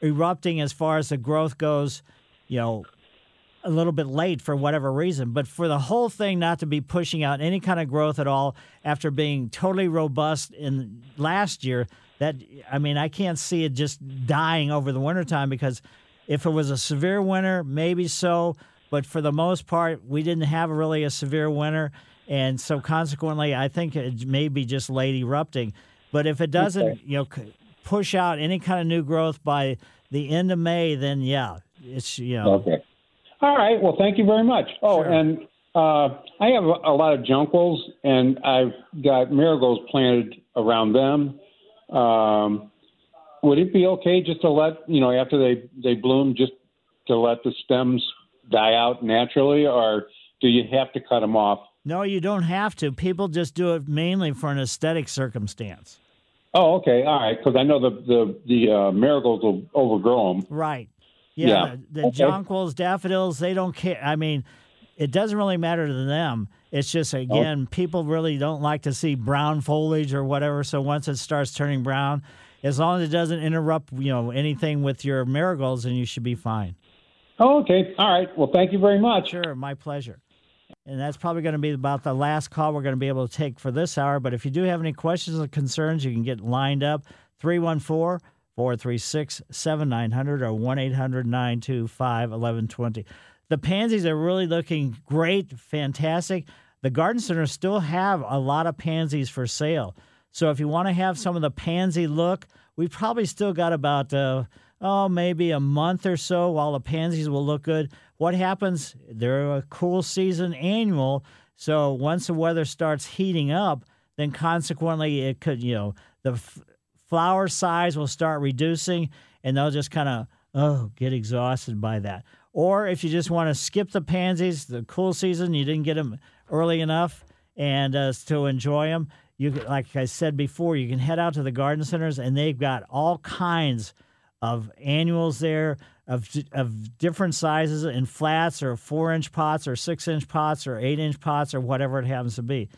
erupting as far as the growth goes, you know, a little bit late for whatever reason. But for the whole thing not to be pushing out any kind of growth at all after being totally robust in last year, that I mean, I can't see it just dying over the wintertime because if it was a severe winter, maybe so. But for the most part, we didn't have really a severe winter. And so consequently, I think it may be just late erupting. But if it doesn't, Okay. you know, push out any kind of new growth by the end of May, then yeah, it's, you know. Okay. All right. Well, thank you very much. Oh, and uh, I have a, a lot of jonquils, and I've got marigolds planted around them. Um, would it be okay just to let you know after they they bloom, just to let the stems die out naturally, or do you have to cut them off? No, you don't have to. People just do it mainly for an aesthetic circumstance. Oh, okay. All right. Because I know the the the uh, marigolds will overgrow them. Right. Yeah. Yeah. The, the Okay. jonquils, daffodils, they don't care. I mean, it doesn't really matter to them. It's just, again, people really don't like to see brown foliage or whatever. So once it starts turning brown, as long as it doesn't interrupt, you know, anything with your marigolds, then you should be fine. Oh, okay. All right. Well, thank you very much. Sure. My pleasure. And that's probably going to be about the last call we're going to be able to take for this hour. But if you do have any questions or concerns, you can get lined up 314 436 7900 or 1 800 925 1120. The pansies are really looking great, fantastic. The garden centers still have a lot of pansies for sale. So if you want to have some of the pansy look, we've probably still got about uh, oh maybe a month or so while the pansies will look good. What happens? They're a cool season annual, so once the weather starts heating up, then consequently it could you know the f- flower size will start reducing, and they'll just kind of oh get exhausted by that. Or if you just want to skip the pansies, the cool season, you didn't get them early enough, and uh, to enjoy them, you like I said before, you can head out to the garden centers, and they've got all kinds of annuals there, of of different sizes in flats or four inch pots or six inch pots or eight inch pots or whatever it happens to be.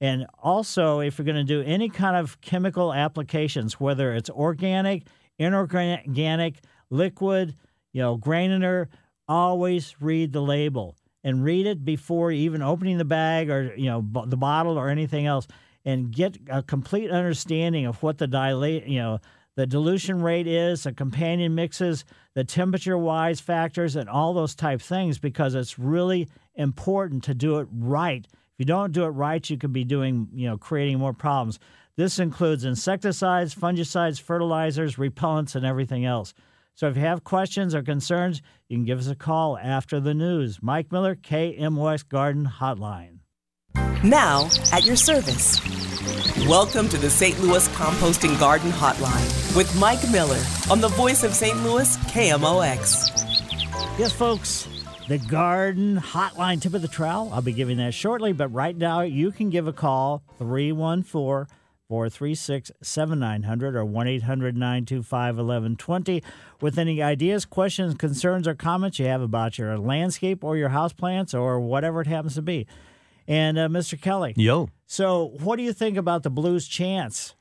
And also, if you're going to do any kind of chemical applications, whether it's organic, inorganic, liquid, you know, granular, always read the label and read it before even opening the bag or you know the bottle or anything else, and get a complete understanding of what the dilate, you know, the dilution rate is, the companion mixes, the temperature wise factors, and all those type things because it's really important to do it right. If you don't do it right, you could be doing, you know, creating more problems. This includes insecticides, fungicides, fertilizers, repellents, and everything else. So if you have questions or concerns, you can give us a call after the news. Mike Miller, KMOX Garden Hotline. Now, at your service. Welcome to the St. Louis Composting Garden Hotline with Mike Miller on the voice of St. Louis, KMOX. Yes, folks, the Garden Hotline tip of the trowel. I'll be giving that shortly, but right now you can give a call 314 436 7900 or 1 800 925 1120 with any ideas, questions, concerns, or comments you have about your landscape or your houseplants or whatever it happens to be. And uh, Mr. Kelly. Yo. So, what do you think about the Blues' chance?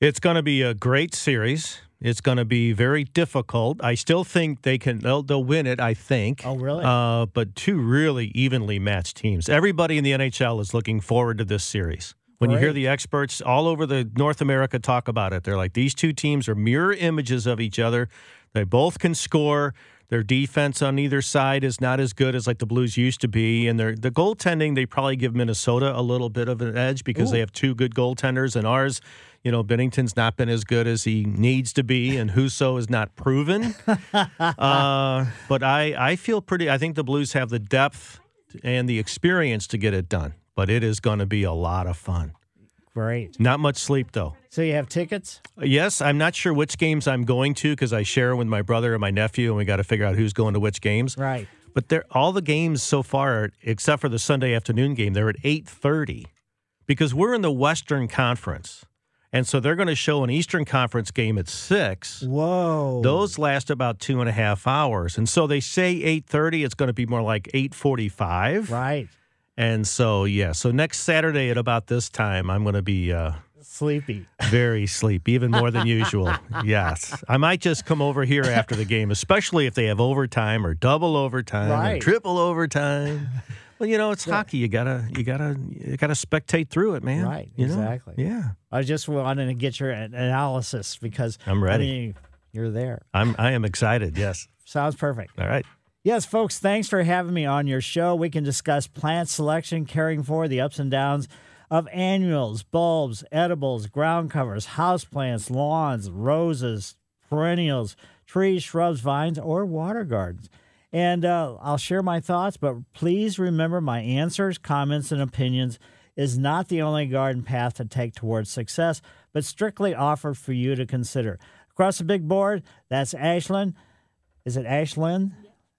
It's going to be a great series. It's going to be very difficult. I still think they can. They'll, they'll win it. I think. Oh, really? Uh, but two really evenly matched teams. Everybody in the NHL is looking forward to this series. When you hear the experts all over the North America talk about it, they're like these two teams are mirror images of each other. They both can score. Their defense on either side is not as good as like the Blues used to be, and their the goaltending they probably give Minnesota a little bit of an edge because Ooh. they have two good goaltenders, and ours, you know, Binnington's not been as good as he needs to be, and Husso is not proven. uh, but I I feel pretty. I think the Blues have the depth and the experience to get it done, but it is going to be a lot of fun. Great. Not much sleep though. So, you have tickets? Yes, I'm not sure which games I'm going to because I share with my brother and my nephew, and we got to figure out who's going to which games. Right. But they're all the games so far, except for the Sunday afternoon game, they're at 8:30 because we're in the Western Conference, and so they're going to show an Eastern Conference game at six. Whoa! Those last about two and a half hours, and so they say 8:30. It's going to be more like 8:45. Right. And so yeah, so next Saturday at about this time, I'm going to be. Uh, Sleepy. very sleepy, even more than usual. Yes. I might just come over here after the game, especially if they have overtime or double overtime or triple overtime. Well, you know, it's hockey. You gotta you gotta you gotta spectate through it, man. Right, You know? exactly. Yeah. I just wanted to get your analysis because I'm ready. I mean, you're there. I'm I am excited, yes. Sounds perfect. All right. Yes, folks, thanks for having me on your show. We can discuss plant selection, caring for the ups and downs of annuals, bulbs, edibles, ground covers, houseplants, lawns, roses, perennials, trees, shrubs, vines, or water gardens. And uh, I'll share my thoughts, but please remember my answers, comments, and opinions is not the only garden path to take towards success, but strictly offered for you to consider. Across the big board, that's Ashlyn. Is it Ashlyn?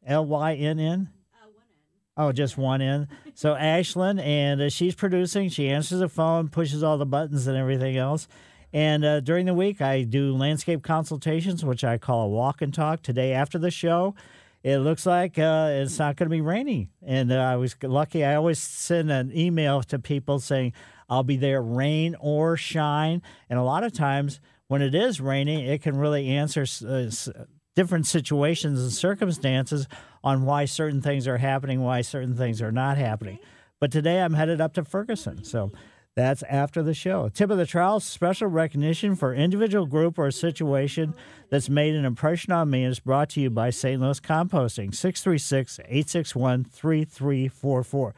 L Y N N? Oh, just one N. So Ashlyn, and uh, she's producing. She answers the phone, pushes all the buttons and everything else. And uh, during the week, I do landscape consultations, which I call a walk and talk. Today, after the show, it looks like uh, it's not going to be raining. And uh, I was lucky. I always send an email to people saying I'll be there, rain or shine. And a lot of times, when it is raining, it can really answer uh, different situations and circumstances on why certain things are happening, why certain things are not happening. Mm-hmm. But today I'm headed up to Ferguson. So that's after the show. Tip of the trowel special recognition for individual group or situation that's made an impression on me is brought to you by St. Louis Composting, 636 861 3344.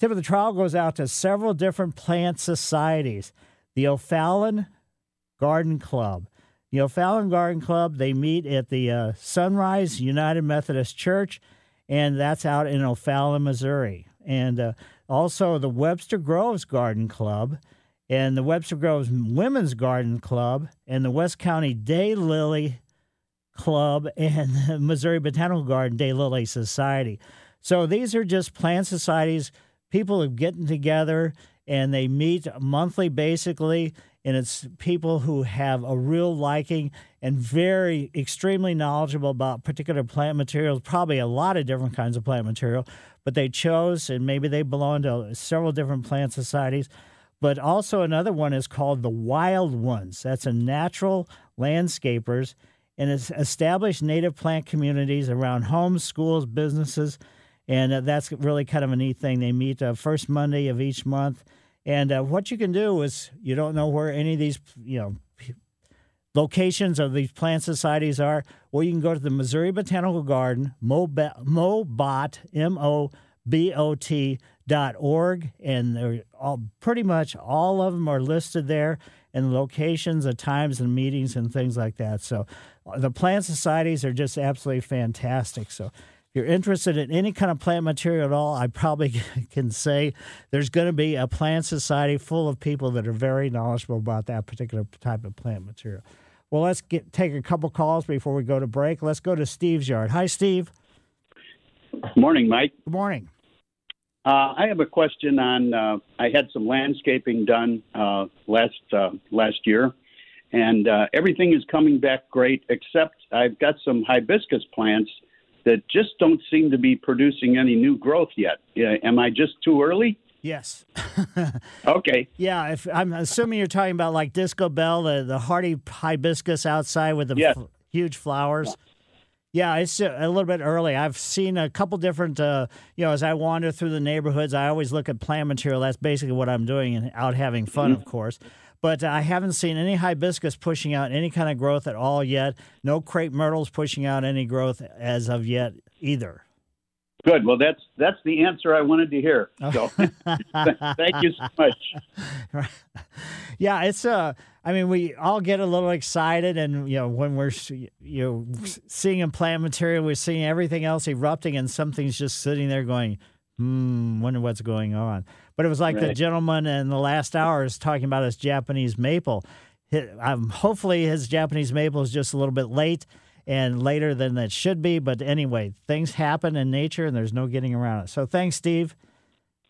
Tip of the trowel goes out to several different plant societies. The O'Fallon Garden Club. The Fallon Garden Club, they meet at the uh, Sunrise United Methodist Church, and that's out in O'Fallon, Missouri. And uh, also the Webster Groves Garden Club, and the Webster Groves Women's Garden Club, and the West County Day Lily Club, and the Missouri Botanical Garden Day Lily Society. So these are just plant societies, people are getting together and they meet monthly basically. And it's people who have a real liking and very extremely knowledgeable about particular plant materials, probably a lot of different kinds of plant material, but they chose, and maybe they belong to several different plant societies. But also another one is called the Wild Ones. That's a natural landscapers and it's established native plant communities around homes, schools, businesses, and uh, that's really kind of a neat thing. They meet uh, first Monday of each month, and uh, what you can do is you don't know where any of these you know locations of these plant societies are. Well, you can go to the Missouri Botanical Garden, Mobot, M O B O T dot org, and they're all pretty much all of them are listed there and locations, the times and meetings and things like that. So the plant societies are just absolutely fantastic. So you're interested in any kind of plant material at all, I probably can say there's going to be a plant society full of people that are very knowledgeable about that particular type of plant material. Well, let's get take a couple calls before we go to break. Let's go to Steve's yard. Hi, Steve. Morning, Mike. Good morning. Uh, I have a question on. Uh, I had some landscaping done uh, last uh, last year, and uh, everything is coming back great. Except I've got some hibiscus plants that just don't seem to be producing any new growth yet. am I just too early? Yes. okay. Yeah, if I'm assuming you're talking about like Disco Belle, the the hardy hibiscus outside with the yes. f- huge flowers. Yeah, it's a little bit early. I've seen a couple different, uh, you know, as I wander through the neighborhoods, I always look at plant material. That's basically what I'm doing and out having fun, mm-hmm. of course. But I haven't seen any hibiscus pushing out any kind of growth at all yet. No crepe myrtles pushing out any growth as of yet either. Good. Well, that's that's the answer I wanted to hear. So, thank you so much. Yeah, it's uh I mean, we all get a little excited, and you know, when we're you know seeing in plant material, we're seeing everything else erupting, and something's just sitting there going, "Hmm, wonder what's going on." But it was like right. the gentleman in the last hour is talking about his Japanese maple. Um, hopefully, his Japanese maple is just a little bit late and later than it should be. But anyway, things happen in nature, and there's no getting around it. So thanks, Steve.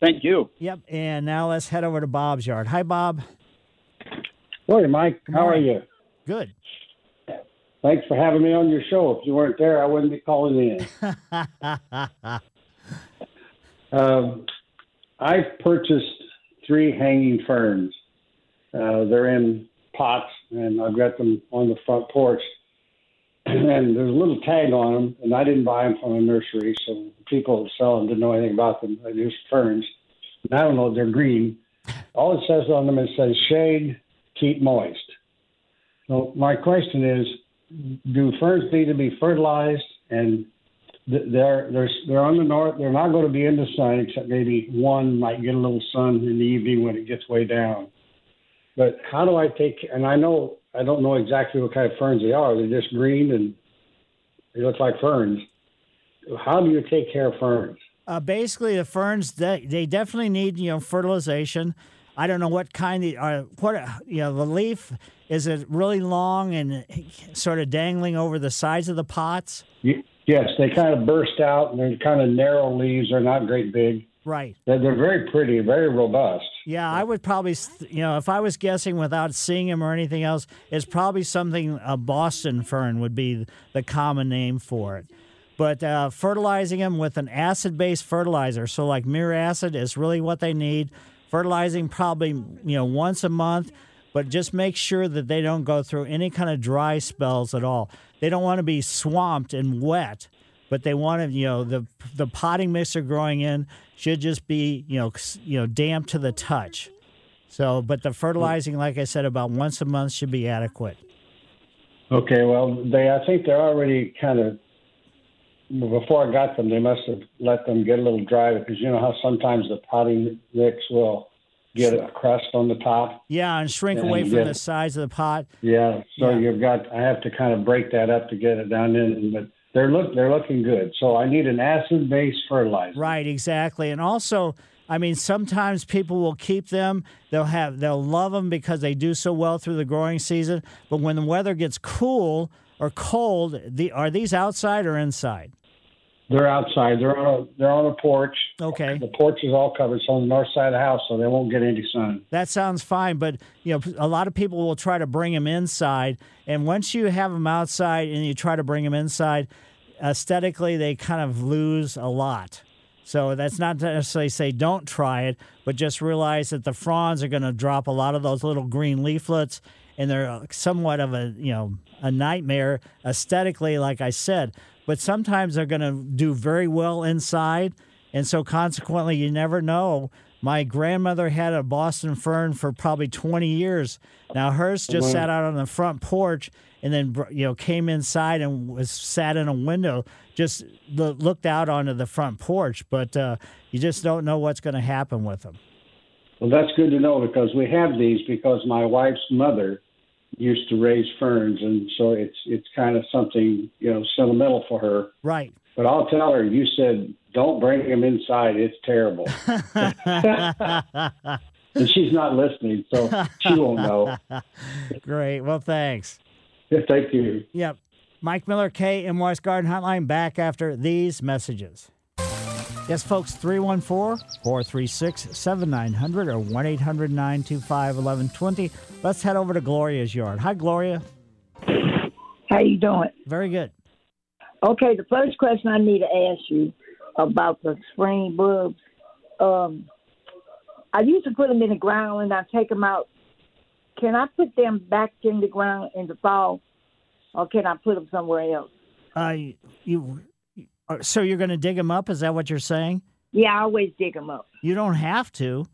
Thank you. Yep. And now let's head over to Bob's yard. Hi, Bob. Morning, Mike. How are you? Good. Thanks for having me on your show. If you weren't there, I wouldn't be calling in. um, I've purchased three hanging ferns. Uh, they're in pots, and I've got them on the front porch. And there's a little tag on them, and I didn't buy them from a nursery, so people sell them didn't know anything about them. They're just ferns. And I don't know, they're green. All it says on them, it says shade, keep moist. So my question is, do ferns need to be fertilized? And they're they're they're on the north. They're not going to be in the sun, except maybe one might get a little sun in the evening when it gets way down. But how do I take? And I know I don't know exactly what kind of ferns they are. They're just green and they look like ferns. How do you take care of ferns? Uh, basically, the ferns they, they definitely need you know fertilization. I don't know what kind of uh, what you know the leaf is it really long and sort of dangling over the sides of the pots. Yes, they kind of burst out and they're kind of narrow leaves. They're not great big. Right. They're, they're very pretty, very robust. Yeah, I would probably, you know, if I was guessing without seeing them or anything else, it's probably something a Boston fern would be the common name for it. But uh, fertilizing them with an acid-based fertilizer, so like Miracid is really what they need fertilizing probably you know once a month but just make sure that they don't go through any kind of dry spells at all. They don't want to be swamped and wet but they want to you know the the potting mix they're growing in should just be you know you know damp to the touch. So but the fertilizing like i said about once a month should be adequate. Okay well they i think they're already kind of before I got them, they must have let them get a little dry because you know how sometimes the potting mix will get a crust on the top. Yeah, and shrink and away from get, the sides of the pot. Yeah, so yeah. you've got I have to kind of break that up to get it down in, but they're look they're looking good. So I need an acid based fertilizer. Right, exactly, and also. I mean, sometimes people will keep them. They'll have they'll love them because they do so well through the growing season. But when the weather gets cool or cold, the, are these outside or inside? They're outside. They're on a they're on a porch. Okay. The porch is all covered. It's on the north side of the house, so they won't get any sun. That sounds fine, but you know, a lot of people will try to bring them inside, and once you have them outside and you try to bring them inside, aesthetically they kind of lose a lot. So that's not to necessarily say don't try it, but just realize that the fronds are going to drop a lot of those little green leaflets, and they're somewhat of a you know a nightmare aesthetically, like I said. But sometimes they're going to do very well inside, and so consequently, you never know. My grandmother had a Boston fern for probably 20 years. Now hers just sat out on the front porch and then you know came inside and was sat in a window, just looked out onto the front porch. But uh, you just don't know what's going to happen with them. Well, that's good to know because we have these because my wife's mother used to raise ferns, and so it's it's kind of something you know sentimental for her. Right. But I'll tell her, you said don't bring them inside. It's terrible. and she's not listening, so she won't know. Great. Well, thanks. Yeah, thank you. Yep. Mike Miller, KMOX Garden Hotline, back after these messages. Yes, folks, 314 436 7900 or 1 800 925 1120. Let's head over to Gloria's yard. Hi, Gloria. How you doing? Very good. Okay, the first question I need to ask you about the spring bulbs. Um, I used to put them in the ground and I take them out. Can I put them back in the ground in the fall, or can I put them somewhere else? Uh, you, so you're going to dig them up? Is that what you're saying? Yeah, I always dig them up, You don't have to.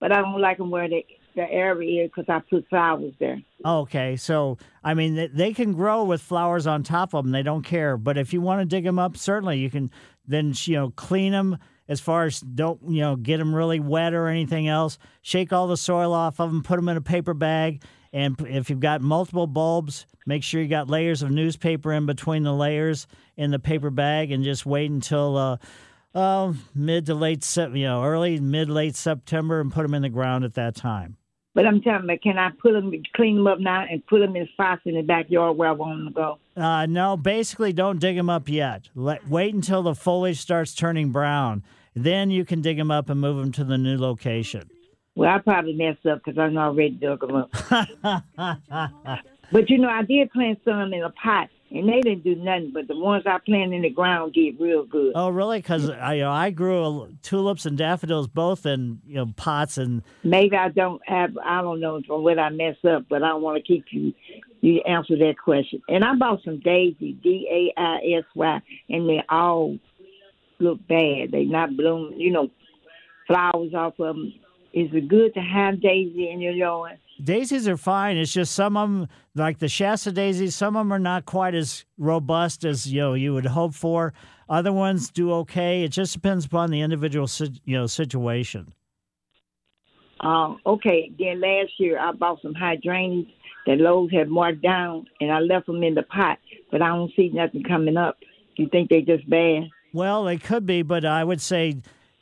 but I don't like them where the the area is because I put flowers there. Okay, so I mean they, they can grow with flowers on top of them. They don't care. But if you want to dig them up, certainly you can. Then you know clean them as far as don't you know get them really wet or anything else. Shake all the soil off of them. Put them in a paper bag. And if you've got multiple bulbs, make sure you got layers of newspaper in between the layers in the paper bag, and just wait until uh, uh, mid to late, you know, early mid late September, and put them in the ground at that time. But I'm telling you, can I put them, clean them up now, and put them in spots in the backyard where I want them to go? Uh, no, basically, don't dig them up yet. Let wait until the foliage starts turning brown. Then you can dig them up and move them to the new location. Well, I probably messed up because I'm already dug them up. but you know, I did plant some in a pot, and they didn't do nothing. But the ones I planted in the ground did real good. Oh, really? Because I, you know, I grew a, tulips and daffodils both in you know pots and Maybe I don't have, I don't know from what I messed up, but I want to keep you, you answer that question. And I bought some daisy, D A I S Y, and they all look bad. They not bloom, you know, flowers off of them. Is it good to have daisy in your yard? Daisies are fine. It's just some of them, like the Shasta daisies, some of them are not quite as robust as you know you would hope for. Other ones do okay. It just depends upon the individual you know situation. Um, okay, then last year I bought some hydrangeas that Lowe's had marked down, and I left them in the pot, but I don't see nothing coming up. You think they're just bad? Well, they could be, but I would say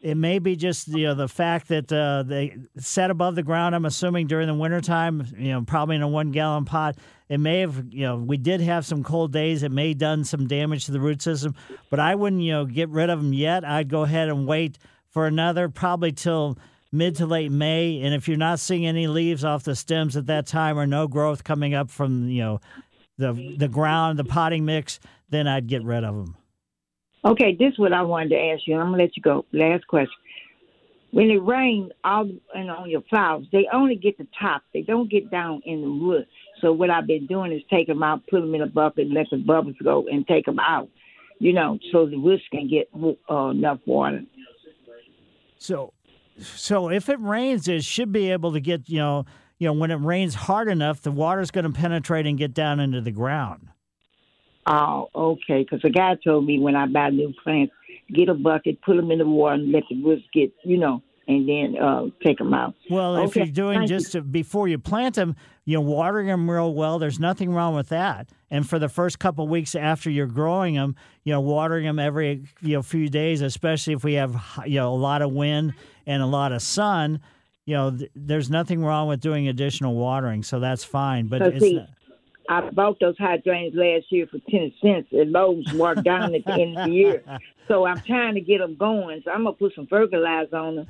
it may be just you know the fact that uh, they set above the ground. I'm assuming during the wintertime, you know, probably in a one gallon pot. It may have you know we did have some cold days. It may have done some damage to the root system, but I wouldn't you know get rid of them yet. I'd go ahead and wait for another probably till mid to late May. And if you're not seeing any leaves off the stems at that time or no growth coming up from you know the the ground, the potting mix, then I'd get rid of them. Okay, this is what I wanted to ask you, I'm gonna let you go. Last question. When it rains all and on your flowers, they only get the top. They don't get down in the root. So what I've been doing is take them out, put them in a bucket, let the bubbles go, and take them out. You know, so the roots can get uh, enough water. So, so if it rains, it should be able to get you know you know when it rains hard enough, the water's going to penetrate and get down into the ground. Oh, okay. Because the guy told me when I buy new plants, get a bucket, put them in the water, and let the roots get, you know, and then uh, take them out. Well, if you're doing thank you. just to, before you plant them, you know, watering them real well, there's nothing wrong with that. And for the first couple weeks after you're growing them, you know, watering them every you know few days, especially if we have you know a lot of wind and a lot of sun, you know, th- there's nothing wrong with doing additional watering, so that's fine. But So it's see, I bought those hydrangeas last year for ten cents and Lowe's, marked down at the end of the year. So I'm trying to get them going. So I'm gonna put some fertilizer on them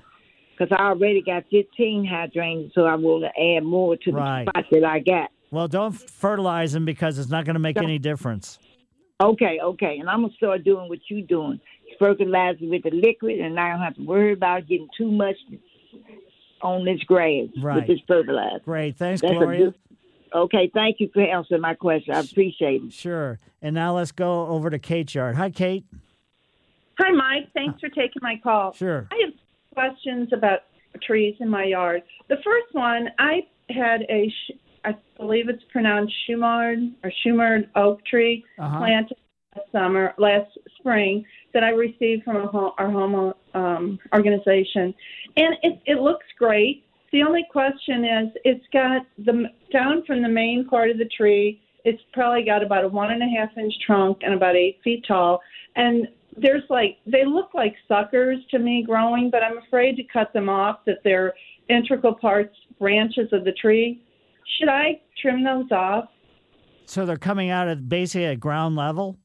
because I already got 15 hydrangeas, so I will add more to the Right. spot that I got. Well, don't fertilize them because it's not going to make any difference. Okay, okay, and I'm gonna start doing what you're doing. Fertilizer with the liquid, and I don't have to worry about getting too much on this grass Right. with this fertilizer. Great. Thanks, That's Gloria. Good- okay, thank you for answering my question. I appreciate it. Sure. And now let's go over to Kate's yard. Hi, Kate. Hi, Mike. Thanks for taking my call. Sure. I have questions about trees in my yard. The first one, I had a, I believe it's pronounced Shumard or Shumard oak tree Uh-huh. planted last summer, last spring, that I received from a home, our home um, organization, and it, it looks great. The only question is, it's got the down from the main part of the tree. It's probably got about a one and a half inch trunk and about eight feet tall, and there's like they look like suckers to me growing, but I'm afraid to cut them off. That they're integral parts, branches of the tree. Should I trim those off? So they're coming out at basically at ground level.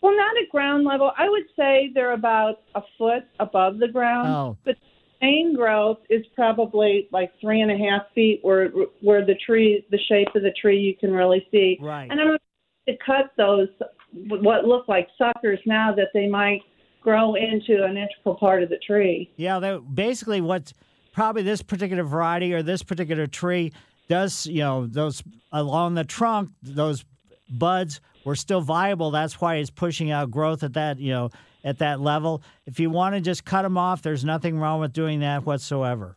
Well, not at ground level. I would say they're about a foot above the ground. Oh. But main growth is probably like three and a half feet, where where the tree, the shape of the tree, you can really see. Right. And I'm going to cut those what look like suckers now that they might grow into an integral part of the tree. Yeah, they basically what probably this particular variety or this particular tree does, you know, those along the trunk, those buds were still viable. That's why it's pushing out growth at that, you know, at that level. If you want to just cut them off, there's nothing wrong with doing that whatsoever.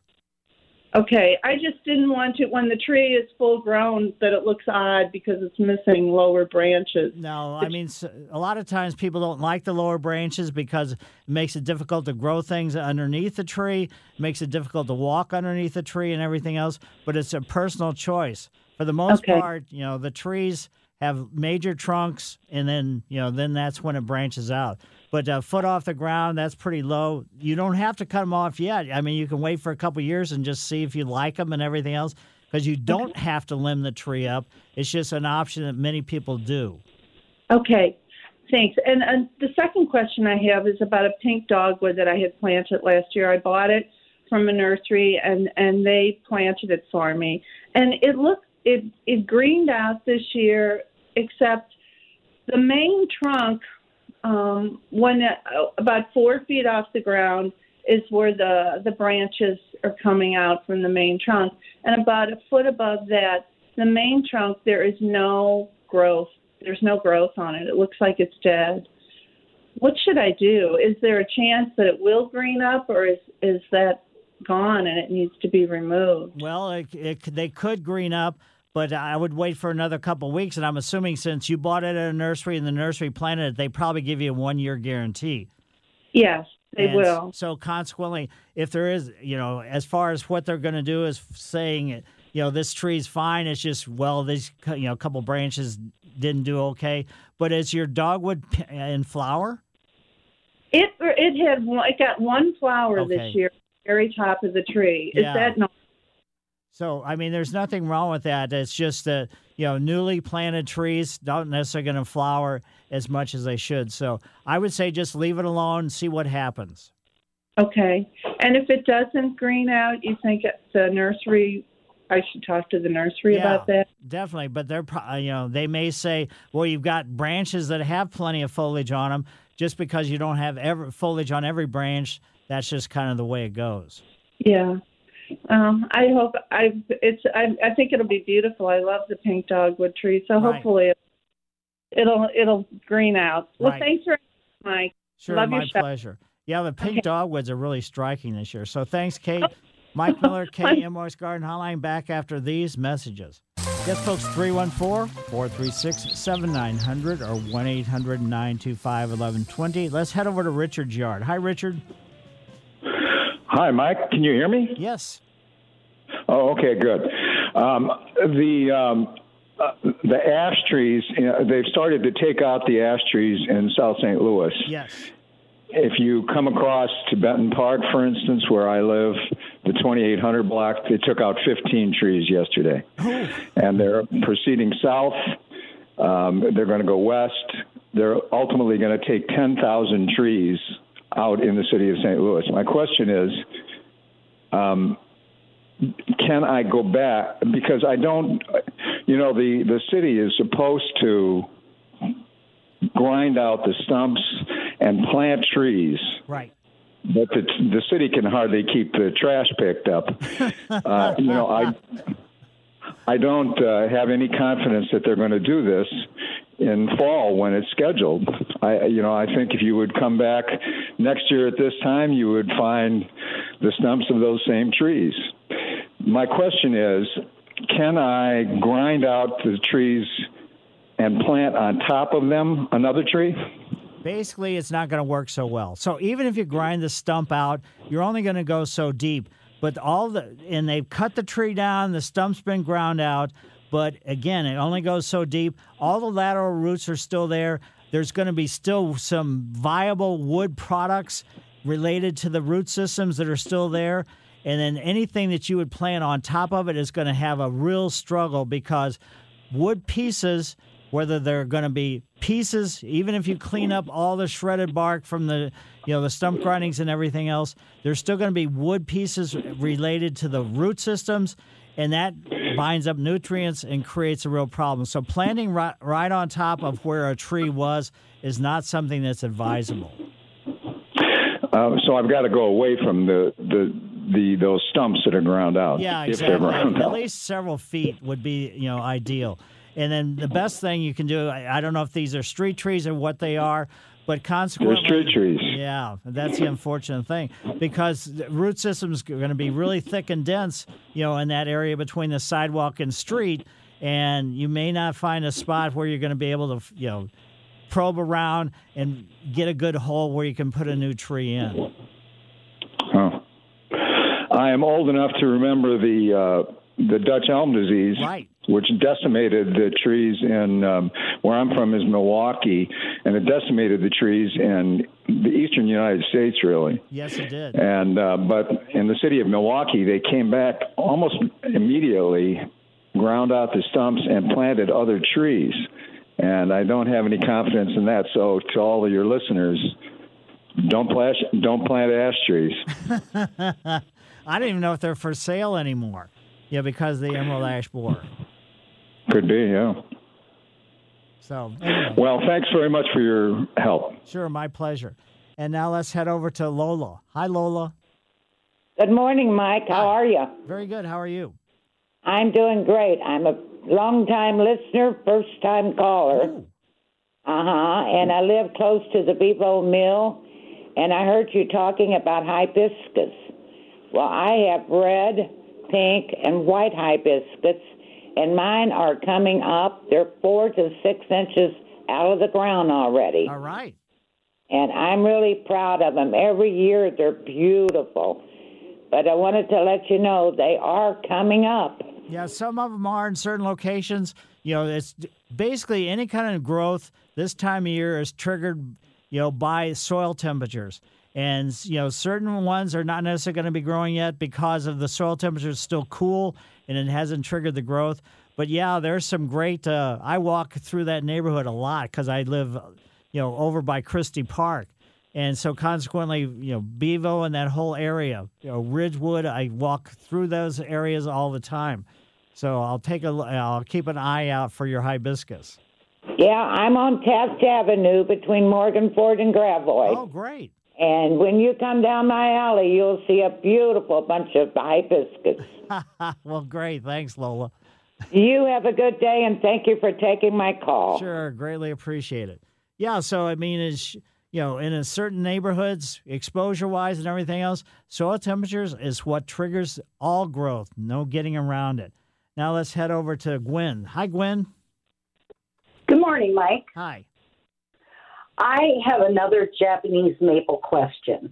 Okay, I just didn't want to when the tree is full grown that it looks odd because it's missing lower branches. No, I mean, a lot of times people don't like the lower branches because it makes it difficult to grow things underneath the tree, makes it difficult to walk underneath the tree and everything else, but it's a personal choice. For the most Okay. part, you know, the trees have major trunks and then, you know, then that's when it branches out. But a foot off the ground, that's pretty low. You don't have to cut them off yet. I mean, you can wait for a couple years and just see if you like them and everything else because you don't have to limb the tree up. It's just an option that many people do. Okay, thanks. And, and the second question I have is about a pink dogwood that I had planted last year. I bought it from a nursery, and and they planted it for me, and it looked it it greened out this year, except the main trunk, um, when it, about four feet off the ground, is where the the branches are coming out from the main trunk, and about a foot above that, the main trunk there is no growth. There's no growth on it. It looks like it's dead. What should I do? Is there a chance that it will green up, or is is that gone and it needs to be removed? Well, it, it, they could green up, but I would wait for another couple of weeks. And I'm assuming since you bought it at a nursery and the nursery planted it, they probably give you a one year guarantee. Yes, they And will. So consequently, if there is, you know, as far as what they're going to do is saying, you know, this tree's fine. It's just well, these you know, a couple branches didn't do okay. But is your dogwood in flower? It it had one, it got one flower Okay. this year, very top of the tree. Is Yeah. that not? So I mean, there's nothing wrong with that. It's just that you know, newly planted trees don't necessarily going to flower as much as they should. So I would say just leave it alone, and see what happens. Okay. And if it doesn't green out, you think the nursery? I should talk to the nursery about that. Definitely, but they're uh, you know they may say, well, you've got branches that have plenty of foliage on them. Just because you don't have every foliage on every branch, that's just kind of the way it goes. Yeah. Um, I hope I it's I, I think it'll be beautiful. I love the pink dogwood tree, so Right. hopefully it, it'll it'll green out. Well, Right. thanks for Mike. Sure, love my your show. pleasure. Yeah, the pink dogwoods are really striking this year. So thanks, Kate. Mike Miller, KMOX Garden Hotline, back after these messages. Yes, folks, 314 436 7900 or 1 800 925 1120. Let's head over to Richard's yard. Hi, Richard. Hi, Mike. Can you hear me? Yes. Oh, okay, good. Um, the um, uh, the ash trees. You know, they've started to take out the ash trees in South St. Louis. Yes. If you come across to Benton Park, for instance, where I live, the 2800 block, they took out 15 trees yesterday, and they're proceeding south. Um, they're going to go west they're ultimately going to take 10,000 trees out in the city of St. Louis. My question is, um, can I go back because I don't, you know, the the city is supposed to grind out the stumps and plant trees. Right. But the, the city can hardly keep the trash picked up. Uh, you know, I I don't uh, have any confidence that they're going to do this in fall when it's scheduled. I you know I think if you would come back next year at this time, you would find the stumps of those same trees. My question is, can I grind out the trees and plant on top of them another tree? Basically, it's not going to work so well. So even if you grind the stump out, you're only going to go so deep. But all the and they've cut the tree down, the stump's been ground out, but again, it only goes so deep. All the lateral roots are still there. There's going to be still some viable wood products related to the root systems that are still there. And then anything that you would plant on top of it is going to have a real struggle because wood pieces, whether they're going to be pieces, even if you clean up all the shredded bark from the, you know, the stump grindings and everything else, there's still going to be wood pieces related to the root systems, and that binds up nutrients and creates a real problem. So planting right, right on top of where a tree was is not something that's advisable. Uh, so I've got to go away from the, the the those stumps that are ground out. Yeah, exactly. At out. least several feet would be, you know, ideal. And then the best thing you can do, I, I don't know if these are street trees or what they are, but consequently, street trees. Yeah, that's the unfortunate thing because the root system's are going to be really thick and dense, you know, in that area between the sidewalk and street, and you may not find a spot where you're going to be able to, you know, probe around and get a good hole where you can put a new tree in. Oh. I am old enough to remember the uh, the Dutch elm disease, right. Which decimated the trees in um, where I'm from is Milwaukee, and it decimated the trees in the eastern United States, really. Yes, it did. And uh, but in the city of Milwaukee, they came back almost immediately, ground out the stumps, and planted other trees. And I don't have any confidence in that. So to all of your listeners, don't plant don't plant ash trees. I don't even know if they're for sale anymore. Yeah, because the emerald ash borer. Could be, yeah. So, anyway, Well, thanks very much for your help. sure, my pleasure. And now let's head over to Lola. Hi, Lola. Good morning, Mike. How are you? Very good. How are you? I'm doing great. I'm a long-time listener, first-time caller. Uh huh. And I live close to the Bevo Mill, and I heard you talking about hibiscus. Well, I have red, pink, and white hibiscus, and mine are coming up. They're four to six inches out of the ground already. All right. And I'm really proud of them. Every year they're beautiful. But I wanted to let you know they are coming up. Yeah, some of them are in certain locations. You know, it's basically any kind of growth this time of year is triggered, you know, by soil temperatures. And, you know, certain ones are not necessarily going to be growing yet because of the soil temperature is still cool and it hasn't triggered the growth. But yeah, there's some great. Uh, I walk through that neighborhood a lot because I live, you know, over by Christie Park. And so consequently, you know, Bevo and that whole area, you know, Ridgewood, I walk through those areas all the time. So I'll take a, I'll keep an eye out for your hibiscus. Yeah, I'm on Taft Avenue between Morgan Ford and Gravois. Oh, great. And when you come down my alley, you'll see a beautiful bunch of hibiscus. well, great. Thanks, Lola. you have a good day, and thank you for taking my call. Sure, greatly appreciate it. Yeah, so I mean, is you know, in a certain neighborhoods, exposure wise and everything else, soil temperatures is what triggers all growth. No getting around it. Now let's head over to Gwen. Hi, Gwen. Good morning, Mike. Hi. I have another Japanese maple question.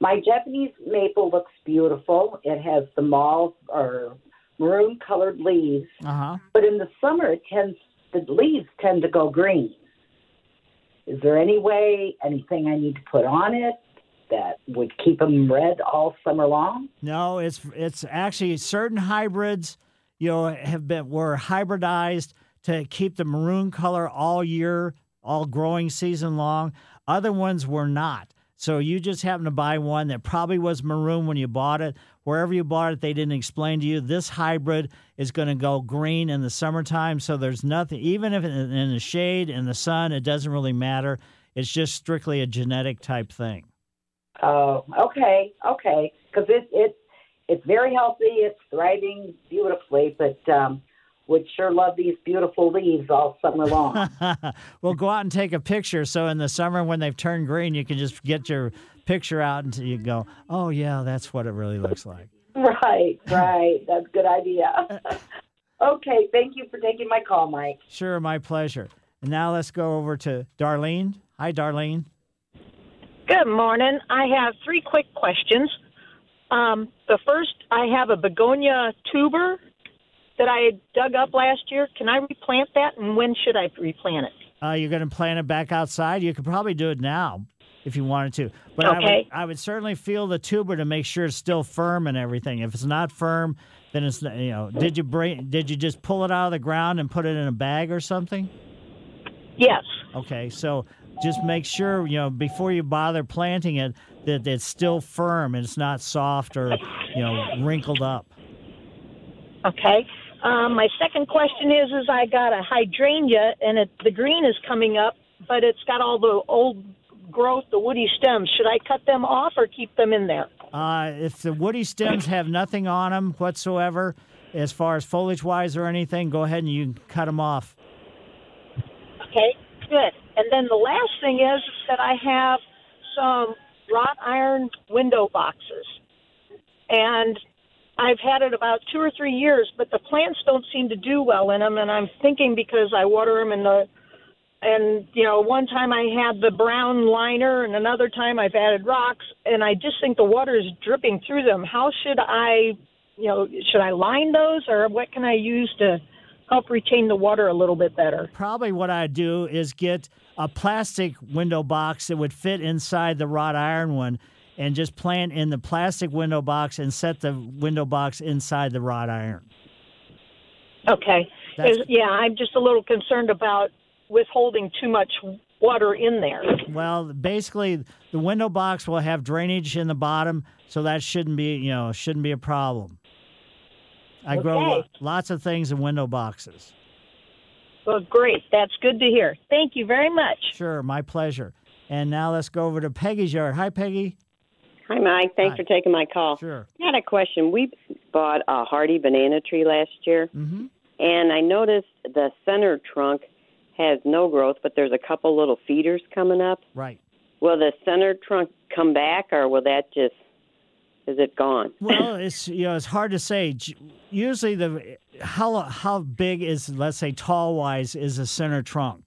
My Japanese maple looks beautiful. It has the mauve or maroon colored leaves, Uh huh. but in the summer it tends the leaves tend to go green. Is there any way, anything I need to put on it that would keep them red all summer long? No, it's it's actually certain hybrids, you know, have been were hybridized to keep the maroon color all year, all growing season long. Other ones were not. So you just happened to buy one that probably was maroon when you bought it. Wherever you bought it, they didn't explain to you this hybrid is going to go green in the summertime. So there's nothing, even if in the shade, in the sun, it doesn't really matter. It's just strictly a genetic type thing. Oh, okay, okay. Because it it it's very healthy. It's thriving beautifully, but um, would sure love these beautiful leaves all summer long. well, go out and take a picture. So in the summer, when they've turned green, you can just get your picture out and you go, "Oh yeah, that's what it really looks like." right, right. That's a good idea. okay, thank you for taking my call, Mike. Sure, my pleasure. And now let's go over to Darlene. Hi, Darlene. Good morning. I have three quick questions. Um, the first, I have a begonia tuber that I dug up last year. Can I replant that, and when should I replant it? Uh, you're going to plant it back outside. You could probably do it now if you wanted to. But okay. I, would, I would certainly feel the tuber to make sure it's still firm and everything. If it's not firm, then it's you know. Did you bring? Did you just pull it out of the ground and put it in a bag or something? Yes. Okay, so just make sure you know before you bother planting it that it's still firm and it's not soft or you know wrinkled up. Okay. Um, my second question is: is I got a hydrangea and it, the green is coming up, but it's got all the old growth, the woody stems. Should I cut them off or keep them in there? Uh, if the woody stems have nothing on them whatsoever, as far as foliage wise or anything, go ahead and you can cut them off. Okay, good. And then the last thing is, is that I have some wrought iron window boxes. And I've had it about two or three years, but the plants don't seem to do well in them. And I'm thinking because I water them in the, and you know, one time I had the brown liner, and another time I've added rocks, and I just think the water is dripping through them. How should I, you know, should I line those, or what can I use to help retain the water a little bit better? Probably what I'd do is get a plastic window box that would fit inside the wrought iron one and just plant in the plastic window box and set the window box inside the wrought iron. Okay. Yeah, I'm just a little concerned about withholding too much water in there. Well, basically, the window box will have drainage in the bottom, so that shouldn't be, you know, shouldn't be a problem. I Okay. grow lots of things in window boxes. Well, great. That's good to hear. Thank you very much. Sure, my pleasure. And now let's go over to Peggy's yard. Hi, Peggy. Hi, Mike. Thanks Hi. for taking my call. Sure. I had a question. We bought a hardy banana tree last year, mm-hmm. and I noticed the center trunk has no growth, but there's a couple little feeders coming up. Right. Will the center trunk come back, or will that just is it gone? Well, it's you know it's hard to say. Usually, the how how big is let's say tall wise is a center trunk?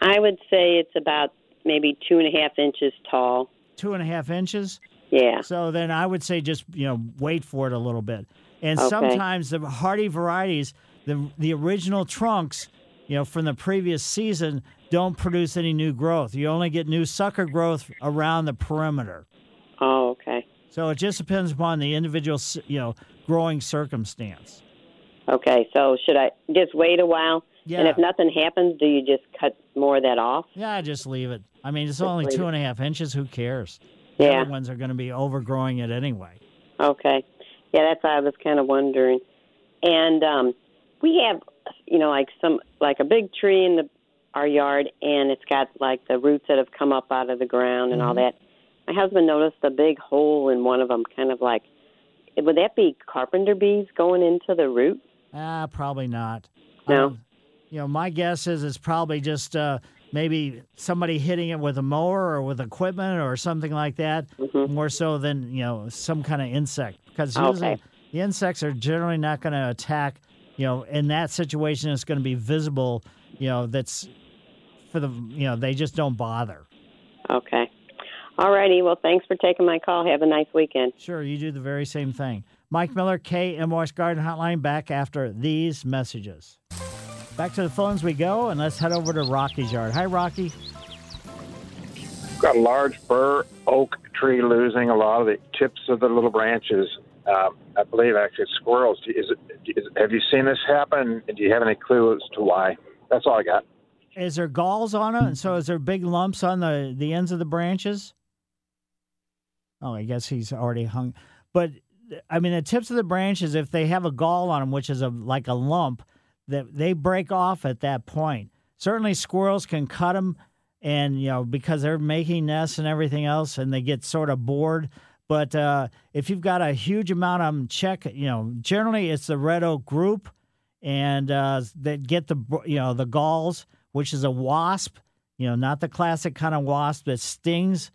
I would say it's about maybe two and a half inches tall. Two and a half inches. Yeah. So then I would say just you know wait for it a little bit. And Okay. sometimes the hardy varieties, the the original trunks, you know, from the previous season, don't produce any new growth. You only get new sucker growth around the perimeter. Oh, okay. So it just depends upon the individual, you know, growing circumstance. Okay, so should I just wait a while? Yeah. And if nothing happens, do you just cut more of that off? Yeah, just leave it. I mean, it's only two and a half inches. Who cares? The Yeah. other ones are going to be overgrowing it anyway. Okay. Yeah, that's what I was kind of wondering. And um we have you know like some like a big tree in the our yard and it's got like the roots that have come up out of the ground and all Mhm. that. My husband noticed a big hole in one of them kind of like would that be carpenter bees going into the root? Ah, probably not. No. Um, you know, my guess is it's probably just uh, maybe somebody hitting it with a mower or with equipment or something like that, mm-hmm. more so than you know some kind of insect. Because ah, usually Okay. the insects are generally not going to attack. You know, in that situation, it's going to be visible. You know, that's for the you know they just don't bother. Okay. All righty. Well, thanks for taking my call. Have a nice weekend. Sure, you do the very same thing. Mike Miller, KMOX Garden Hotline, back after these messages. Back to the phones we go, and let's head over to Rocky's yard. Hi, Rocky. got a large fir oak tree losing a lot of the tips of the little branches. Um, I believe actually squirrels. Is it, is, have you seen this happen? And do you have any clue as to why? That's all I got. Is there galls on it? And so is there big lumps on the the ends of the branches? Oh, I guess he's already hung. But I mean, the tips of the branches, if they have a gall on them, which is a like a lump, that they break off at that point. Certainly, squirrels can cut them, and you know because they're making nests and everything else, and they get sort of bored. But uh, if you've got a huge amount of them, check. You know, generally it's the red oak group, and uh, that get the you know the galls, which is a wasp. You know, not the classic kind of wasp that stings.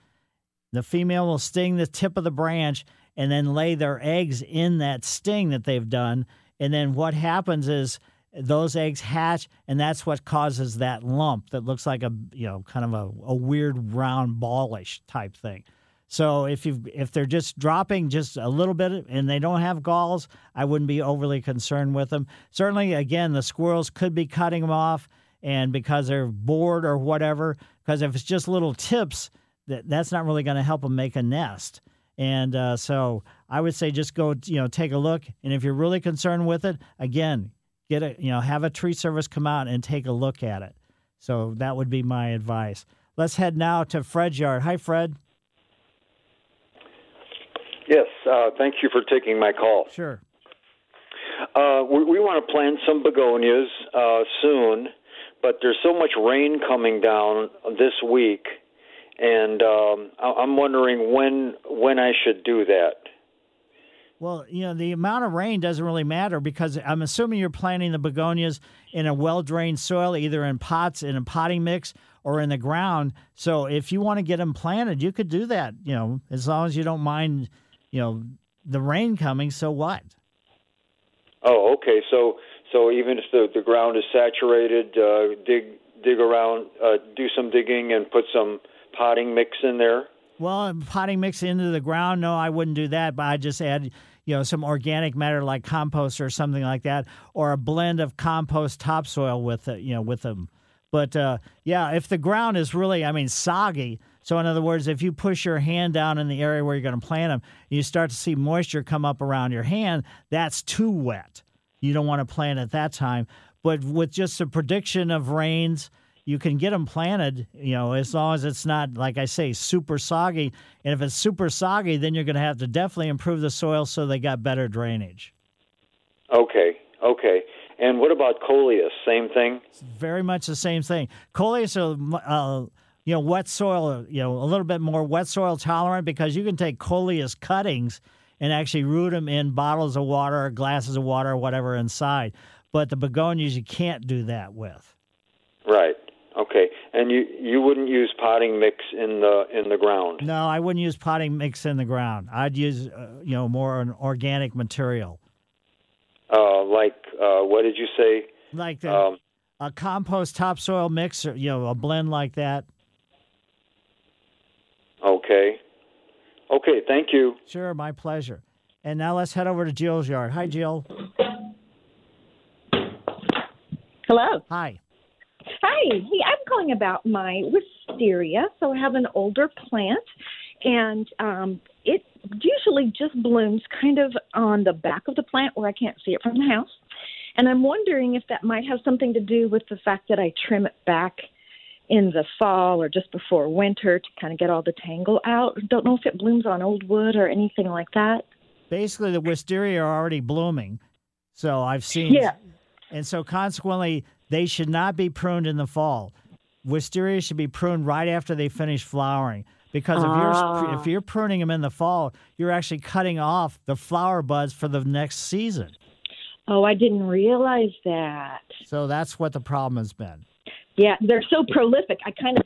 The female will sting the tip of the branch and then lay their eggs in that sting that they've done. And then what happens is those eggs hatch, and that's what causes that lump that looks like a you know kind of a, a weird round ballish type thing. So if you if they're just dropping just a little bit and they don't have galls, I wouldn't be overly concerned with them. Certainly, again, the squirrels could be cutting them off, and because they're bored or whatever. Because if it's just little tips, that that's not really going to help them make a nest. And uh, so I would say just go, you know, take a look. And if you're really concerned with it, again, get a, you know, have a tree service come out and take a look at it. So that would be my advice. Let's head now to Fred's yard. Hi, Fred. Yes, uh, thank you for taking my call. Sure. Uh, we, we want to plant some begonias uh, soon, but there's so much rain coming down this week, and um, I- I'm wondering when when I should do that. Well, you know, the amount of rain doesn't really matter because I'm assuming you're planting the begonias in a well drained soil, either in pots, in a potting mix, or in the ground. So if you want to get them planted, you could do that, you know, as long as you don't mind, you know, the rain coming. So what? Oh, okay. So so even if the the ground is saturated, uh, dig dig around, uh, do some digging, and put some potting mix in there. Well, potting mix into the ground, no, I wouldn't do that. But I just add, you know, some organic matter like compost or something like that, or a blend of compost topsoil with it, you know, with them. But uh, yeah, if the ground is really, I mean, soggy. So in other words, if you push your hand down in the area where you're going to plant them, you start to see moisture come up around your hand. That's too wet. You don't want to plant at that time. But with just a prediction of rains, you can get them planted, you know, as long as it's not, like I say, super soggy. And if it's super soggy, then you're going to have to definitely improve the soil so they got better drainage. Okay, okay. And what about coleus? Same thing. Very much the same thing. Coleus are, uh, you know, wet soil, you know, a little bit more wet soil tolerant because you can take coleus cuttings and actually root them in bottles of water or glasses of water or whatever inside. But the begonias, you can't do that with. Right. Okay. And you you wouldn't use potting mix in the in the ground. No, I wouldn't use potting mix in the ground. I'd use, uh, you know, more an organic material. Uh, like uh, what did you say? Like the, Um, a compost topsoil mix or, you know, a blend like that. okay. Okay. Thank you. Sure, my pleasure. And now let's head over to Jill's yard. Hi, Jill. Hello. Hi. Hi. Hey, I'm calling about my wisteria. So I have an older plant, and um, it usually just blooms kind of on the back of the plant where I can't see it from the house. And I'm wondering if that might have something to do with the fact that I trim it back in the fall or just before winter to kind of get all the tangle out. Don't know if it blooms on old wood or anything like that. Basically, the wisteria are already blooming. So I've seen. Yeah. And so consequently, they should not be pruned in the fall. Wisteria should be pruned right after they finish flowering. Because if Ah. you're if you're pruning them in the fall, you're actually cutting off the flower buds for the next season. Oh, I didn't realize that. So that's what the problem has been. Yeah, they're so prolific. I kind of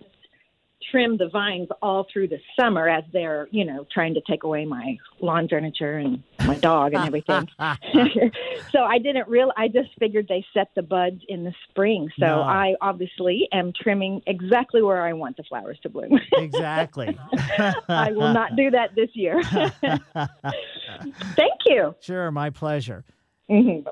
trim the vines all through the summer as they're, you know, trying to take away my lawn furniture and my dog and everything. so I didn't real I just figured they set the buds in the spring. So No. I obviously am trimming exactly where I want the flowers to bloom. Exactly. I will not do that this year. Thank you. Sure, my pleasure. Mhm.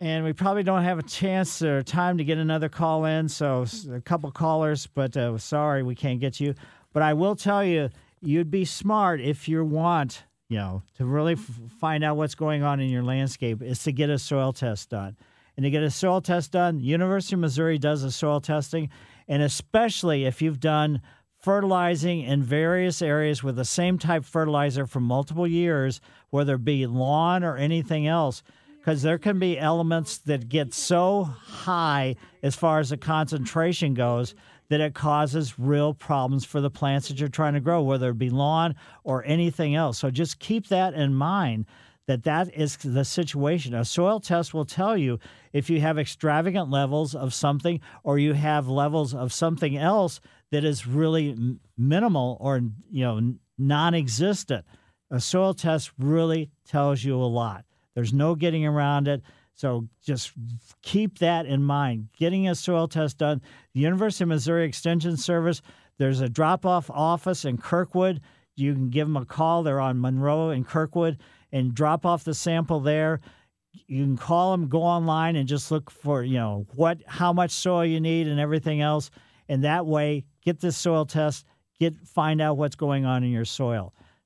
And we probably don't have a chance or time to get another call in, so a couple callers, but uh, sorry we can't get you. But I will tell you, you'd be smart if you want, you know, to really f- find out what's going on in your landscape, is to get a soil test done. and to get a soil test done, University of Missouri does the soil testing, and especially if you've done fertilizing in various areas with the same type fertilizer for multiple years, whether it be lawn or anything else, because there can be elements that get so high as far as the concentration goes that it causes real problems for the plants that you're trying to grow, whether it be lawn or anything else. So just keep that in mind that that is the situation. A soil test will tell you if you have extravagant levels of something or you have levels of something else that is really minimal or you know non-existent. A soil test really tells you a lot. There's no getting around it. So just keep that in mind. Getting a soil test done. The University of Missouri Extension Service, there's a drop off office in Kirkwood. You can give them a call. They're on Monroe and Kirkwood and drop off the sample there. You can call them, go online, and just look for you know what, how much soil you need, and everything else. And that way, get this soil test, get find out what's going on in your soil.